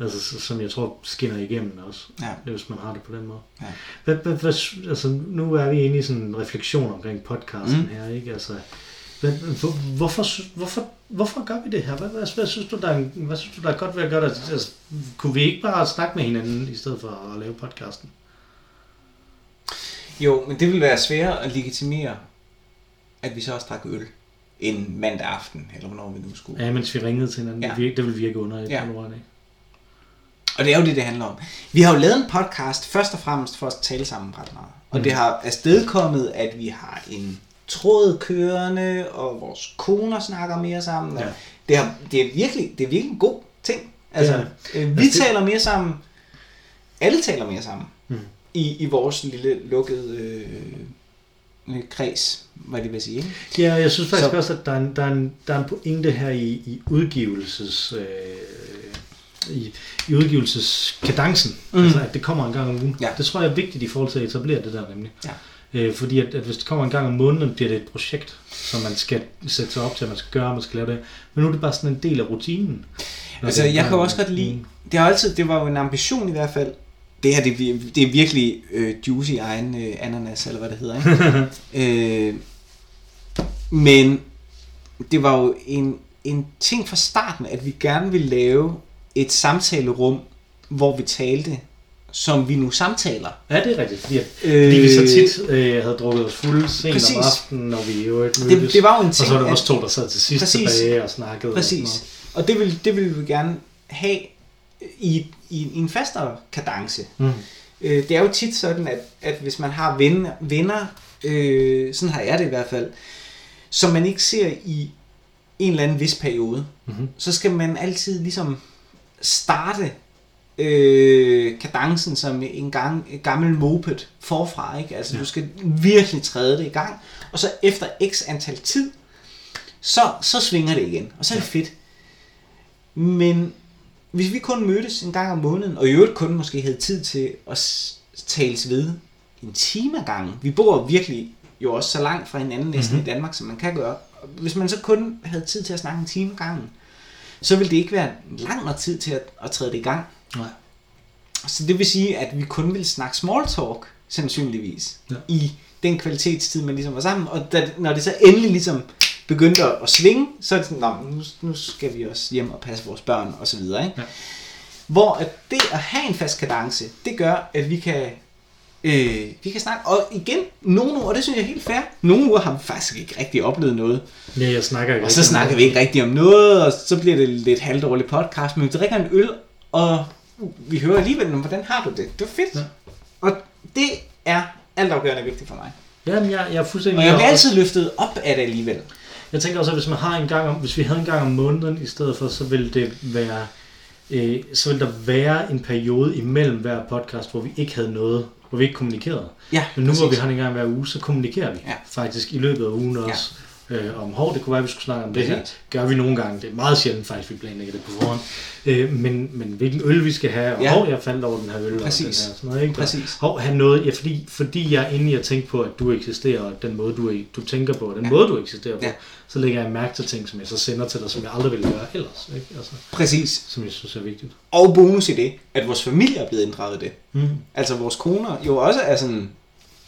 Altså, så- som jeg tror skinner igennem også, Ja. hvis man har det på den måde. Ja. Hvad, hvad, hvad, altså, nu er vi inde i sådan en refleksion omkring podcasten Mm. her, ikke? Altså, hvad, hvor, hvorfor, hvorfor, hvorfor gør vi det her? Hvad, hvad, hvad, synes du, der er, hvad synes du, der er godt ved at gøre det? Altså, kunne vi ikke bare snakke med hinanden, i stedet for at lave podcasten? Jo, men det vil være sværere at legitimere, at vi så også drak øl en mandag aften, eller hvornår vi nu skulle. Ja, mens vi ringede til hinanden. Ja. Det, virke, det ville virke under Ja. ja. ikke? Og det er jo det, det handler om. Vi har jo lavet en podcast først og fremmest for at tale sammen ret meget. Og Mm. det har afstedkommet, at vi har en tråd kørende, og vores koner snakker mere sammen. Ja. Ja. Det, har, det, er virkelig, det er virkelig en god ting. Altså, Det øh, vi Altså, taler mere sammen. Alle taler mere sammen. Mm. I, I vores lille lukkede øh, kreds, hvad det vil sige. Ikke? Ja, jeg synes faktisk så... også, at der er en, der er en, der er en pointe her i, i udgivelses... Øh, i, i udgivelseskadencen. Mm. Altså, at det kommer en gang om ugen. Ja. Det tror jeg er vigtigt i forhold til at etablere det der nemlig. Ja. Øh, fordi at, at hvis det kommer en gang om måneden, bliver det et projekt, som man skal sætte sig op til, at man skal gøre, man skal lave det. Men nu er det bare sådan en del af rutinen. Altså, er jeg kan også godt lide, det, har altid, det var jo en ambition i hvert fald, det her det, er det er virkelig øh, juicy egen øh, ananas, eller hvad det hedder, ikke? øh, men det var jo en, en ting fra starten, at vi gerne ville lave et samtalerum, hvor vi talte, som vi nu samtaler. Ja, det er rigtigt. Fordi, Øh, fordi vi så tit øh, havde drukket os fulde sent Præcis. om aftenen, når vi jo ikke det, det var jo en Og ting, så var det at- også to, der sad til sidst Præcis. Tilbage og snakkede. Og sådan Præcis. Og det vil, det vil vi gerne have i, i, i en fastere kadence. Mm. Øh, det er jo tit sådan, at, at hvis man har venner, venner øh, sådan har jeg det i hvert fald, som man ikke ser i en eller anden vis periode, Mm-hmm. så skal man altid ligesom starte øh, kadencen som en gang, et gammel moped forfra. Ikke? Altså, ja. Ja. du skal virkelig træde det i gang, og så efter x antal tid, så, så svinger det igen, og så er det fedt. Men hvis vi kun mødtes en gang om måneden, og i øvrigt kun måske havde tid til at tales ved en time ad gangen. Vi bor virkelig jo også så langt fra hinanden næsten mm-hmm. i Danmark, som man kan gøre. Hvis man så kun havde tid til at snakke en time ad gangen, så ville det ikke være lang nok tid til at, at træde det i gang. Nej. Så det vil sige, at vi kun ville snakke small talk, sandsynligvis, Ja. i den kvalitetstid, man ligesom var sammen. Og da, når det så endelig ligesom begyndte at, at svinge, så er det sådan, nu, nu skal vi også hjem og passe vores børn og så videre. Ikke? Ja. Hvor at det at have en fast kadence, det gør, at vi kan, øh, vi kan snakke. Og igen, nogle uger, og det synes jeg er helt fair, nogle uger har vi faktisk ikke rigtig oplevet noget. Ja, jeg snakker ikke Og så snakker det. vi ikke rigtig om noget, og så bliver det lidt halvdårlig podcast, men vi drikker en øl, og vi hører alligevel, "Nå, hvordan har du det? Det var fedt. Ja. Og det er altafgørende vigtigt for mig. Jamen, jeg, jeg er fuldstændig... Og jeg bliver altid løftet op af det alligevel. Jeg tænker også, at hvis man har en gang om, hvis vi havde en gang om måneden i stedet for, så ville det være, øh, så ville der være en periode imellem hver podcast, hvor vi ikke havde noget, hvor vi ikke kommunikerede. Ja, Men nu hvor vi præcis. har en gang hver uge, så kommunikerer vi Ja. faktisk i løbet af ugen også. Øh, om hår, det kunne være, at vi skulle snakke om det her. Præcis. Gør vi nogle gange. Det er meget sjældent faktisk, vi planlægger det på forhånd. Øh, men, men hvilken øl vi skal have, og Ja. hov, jeg faldt over den her øl, Præcis. og den her, sådan noget, ikke? Præcis. Hov, have noget, ja, fordi, fordi jeg er inde i at tænke på, at du eksisterer, og den måde, du, du tænker på, og den Ja. måde, du eksisterer på, Ja. så lægger jeg mærke til ting, som jeg så sender til dig, som jeg aldrig ville gøre ellers. Ikke? Altså, Præcis. som jeg synes er vigtigt. Og bonus i det, at vores familie er blevet inddraget i det. Mm. Altså vores koner jo også er sådan,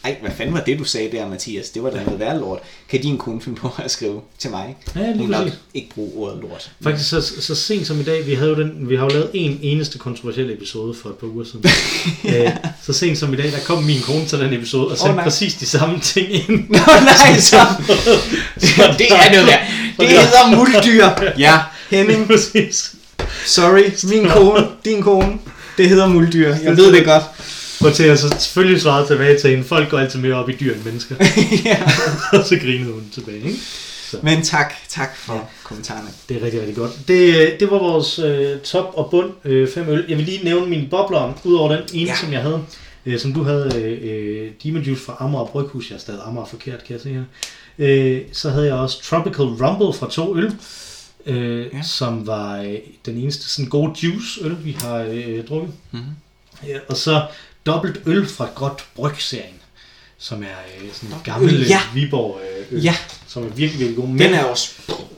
ej, hvad fanden var det, du sagde der, Mathias? Det var da noget værre lort. Kan din kone finde på at skrive til mig? Ja, lige Hun nok ikke bruge ordet lort. Faktisk så, så sent som i dag, vi, havde jo den, vi har jo lavet en eneste kontroversiel episode for et par uger siden. Æ, så sent som i dag, der kom min kone til den episode og sendte nej. præcis de samme ting ind. Nå nej, så. det er noget værd. Det hedder muldyr. Ja, Henning. præcis. Sorry, min kone, din kone. Det hedder muldyr. Jeg ved det godt. Og til at så selvfølgelig svarede tilbage til hende, folk går altid mere op i dyr end mennesker. ja. og så grinede hun tilbage, ikke? Men tak, tak for kommentarerne. Det er rigtig, rigtig godt. Det, det var vores øh, top og bund øh, fem øl. Jeg vil lige nævne mine bobler, udover den ene, ja. Ja. som jeg havde, øh, som du havde, øh, øh, Demon Juice fra Amager Bryghus. Jeg er stadig Amager forkert, kan jeg se her. Øh, så havde jeg også Tropical Rumble fra to øl, øh, ja. Ja. som var øh, den eneste sådan gode juice-øl, vi har øh, drukket. Mhm. Ja, og så dobbelt øl fra Godt Bryg-serien, som er øh, sådan en gammel øl, øh, ja. Viborg øh, øl, Ja, som er virkelig, virkelig god. den Men- er også...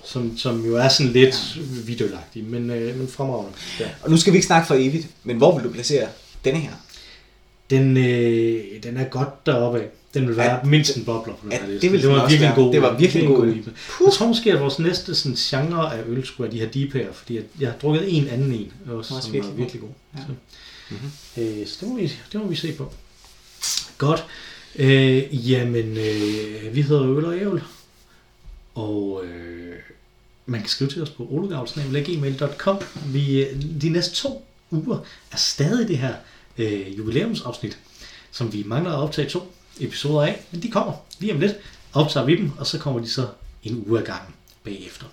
som, som jo er sådan lidt ja. videoagtig, men, øh, men fremragende. Ja. Og nu skal vi ikke snakke for evigt, men hvor vil du placere denne her? Den, øh, den er godt deroppe af. Den vil være ja, mindst en bobler på den her liste. det det den var virkelig god Det var virkelig en god øl. Jeg tror måske, at vores næste sådan, genre af øl skulle være de her DP'er, fordi jeg, jeg har drukket en anden en, også, som virkelig var god. virkelig god. Ja. Så, Mhm. øh, så det, må vi, det må vi se på. Godt. Øh, jamen, øh, vi hedder Øl og Ævl, og øh, man kan skrive til os på olugavl.gmail.com. Vi, øh, de næste to uger er stadig det her øh, jubilæumsafsnit, som vi mangler at optage to episoder af, men de kommer lige om lidt. Optager vi dem, og så kommer de så en uge ad gangen bagefter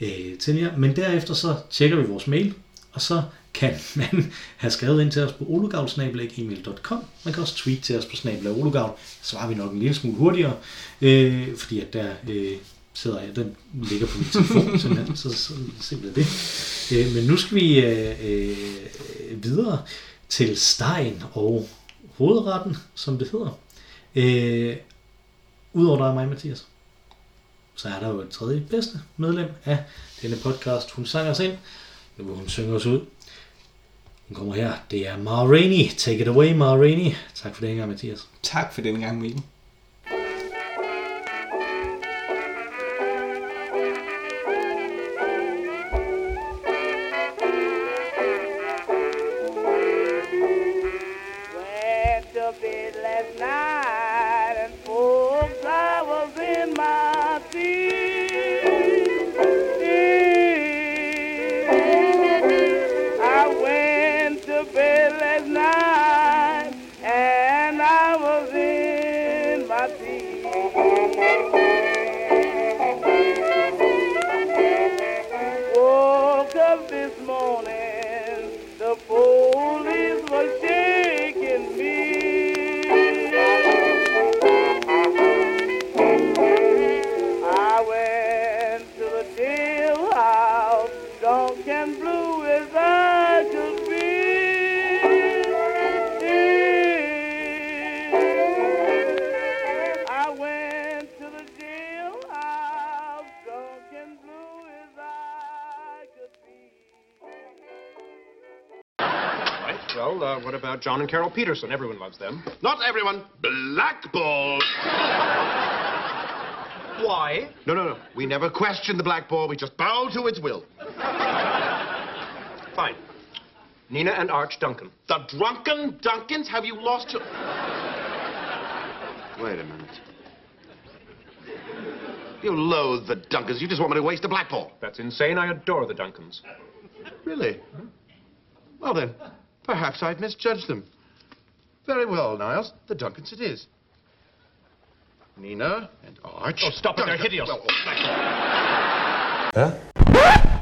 øh, til jer. Men derefter så tjekker vi vores mail, og så kan man have skrevet ind til os på olugavl.gmail.com. Man kan også tweet til os på snabel olugavl. Så svarer vi nok en lille smule hurtigere, øh, fordi at der øh, sidder jeg, den ligger på min telefon, simpelthen, så, så simpelthen det. Øh, men nu skal vi øh, øh, videre til stegen og hovedretten, som det hedder. Øh, Udover dig og mig, Mathias, så er der jo et tredje bedste medlem af denne podcast. Hun sang os ind. Nu vil hun synge os ud. Hun kommer her. Det er Ma Rainey. Take it away, Ma Rainey. Tak for det engang, Mathias. Tak for den gang, Mikkel. John and Carol Peterson? Everyone loves them. Not everyone. Blackball. Why? No, no, no. We never question the black ball. We just bow to its will. Fine. Nina and Arch Duncan. The drunken Duncans? Have you lost your... Wait a minute. You loathe the Duncans. You just want me to waste the black ball. That's insane. I adore the Duncans. Really? Well then, perhaps I've misjudged them. Very well, Niles. The Duncans it is. Nina and Arch. Oh, stop it. They're hideous. Well, oh, black ball.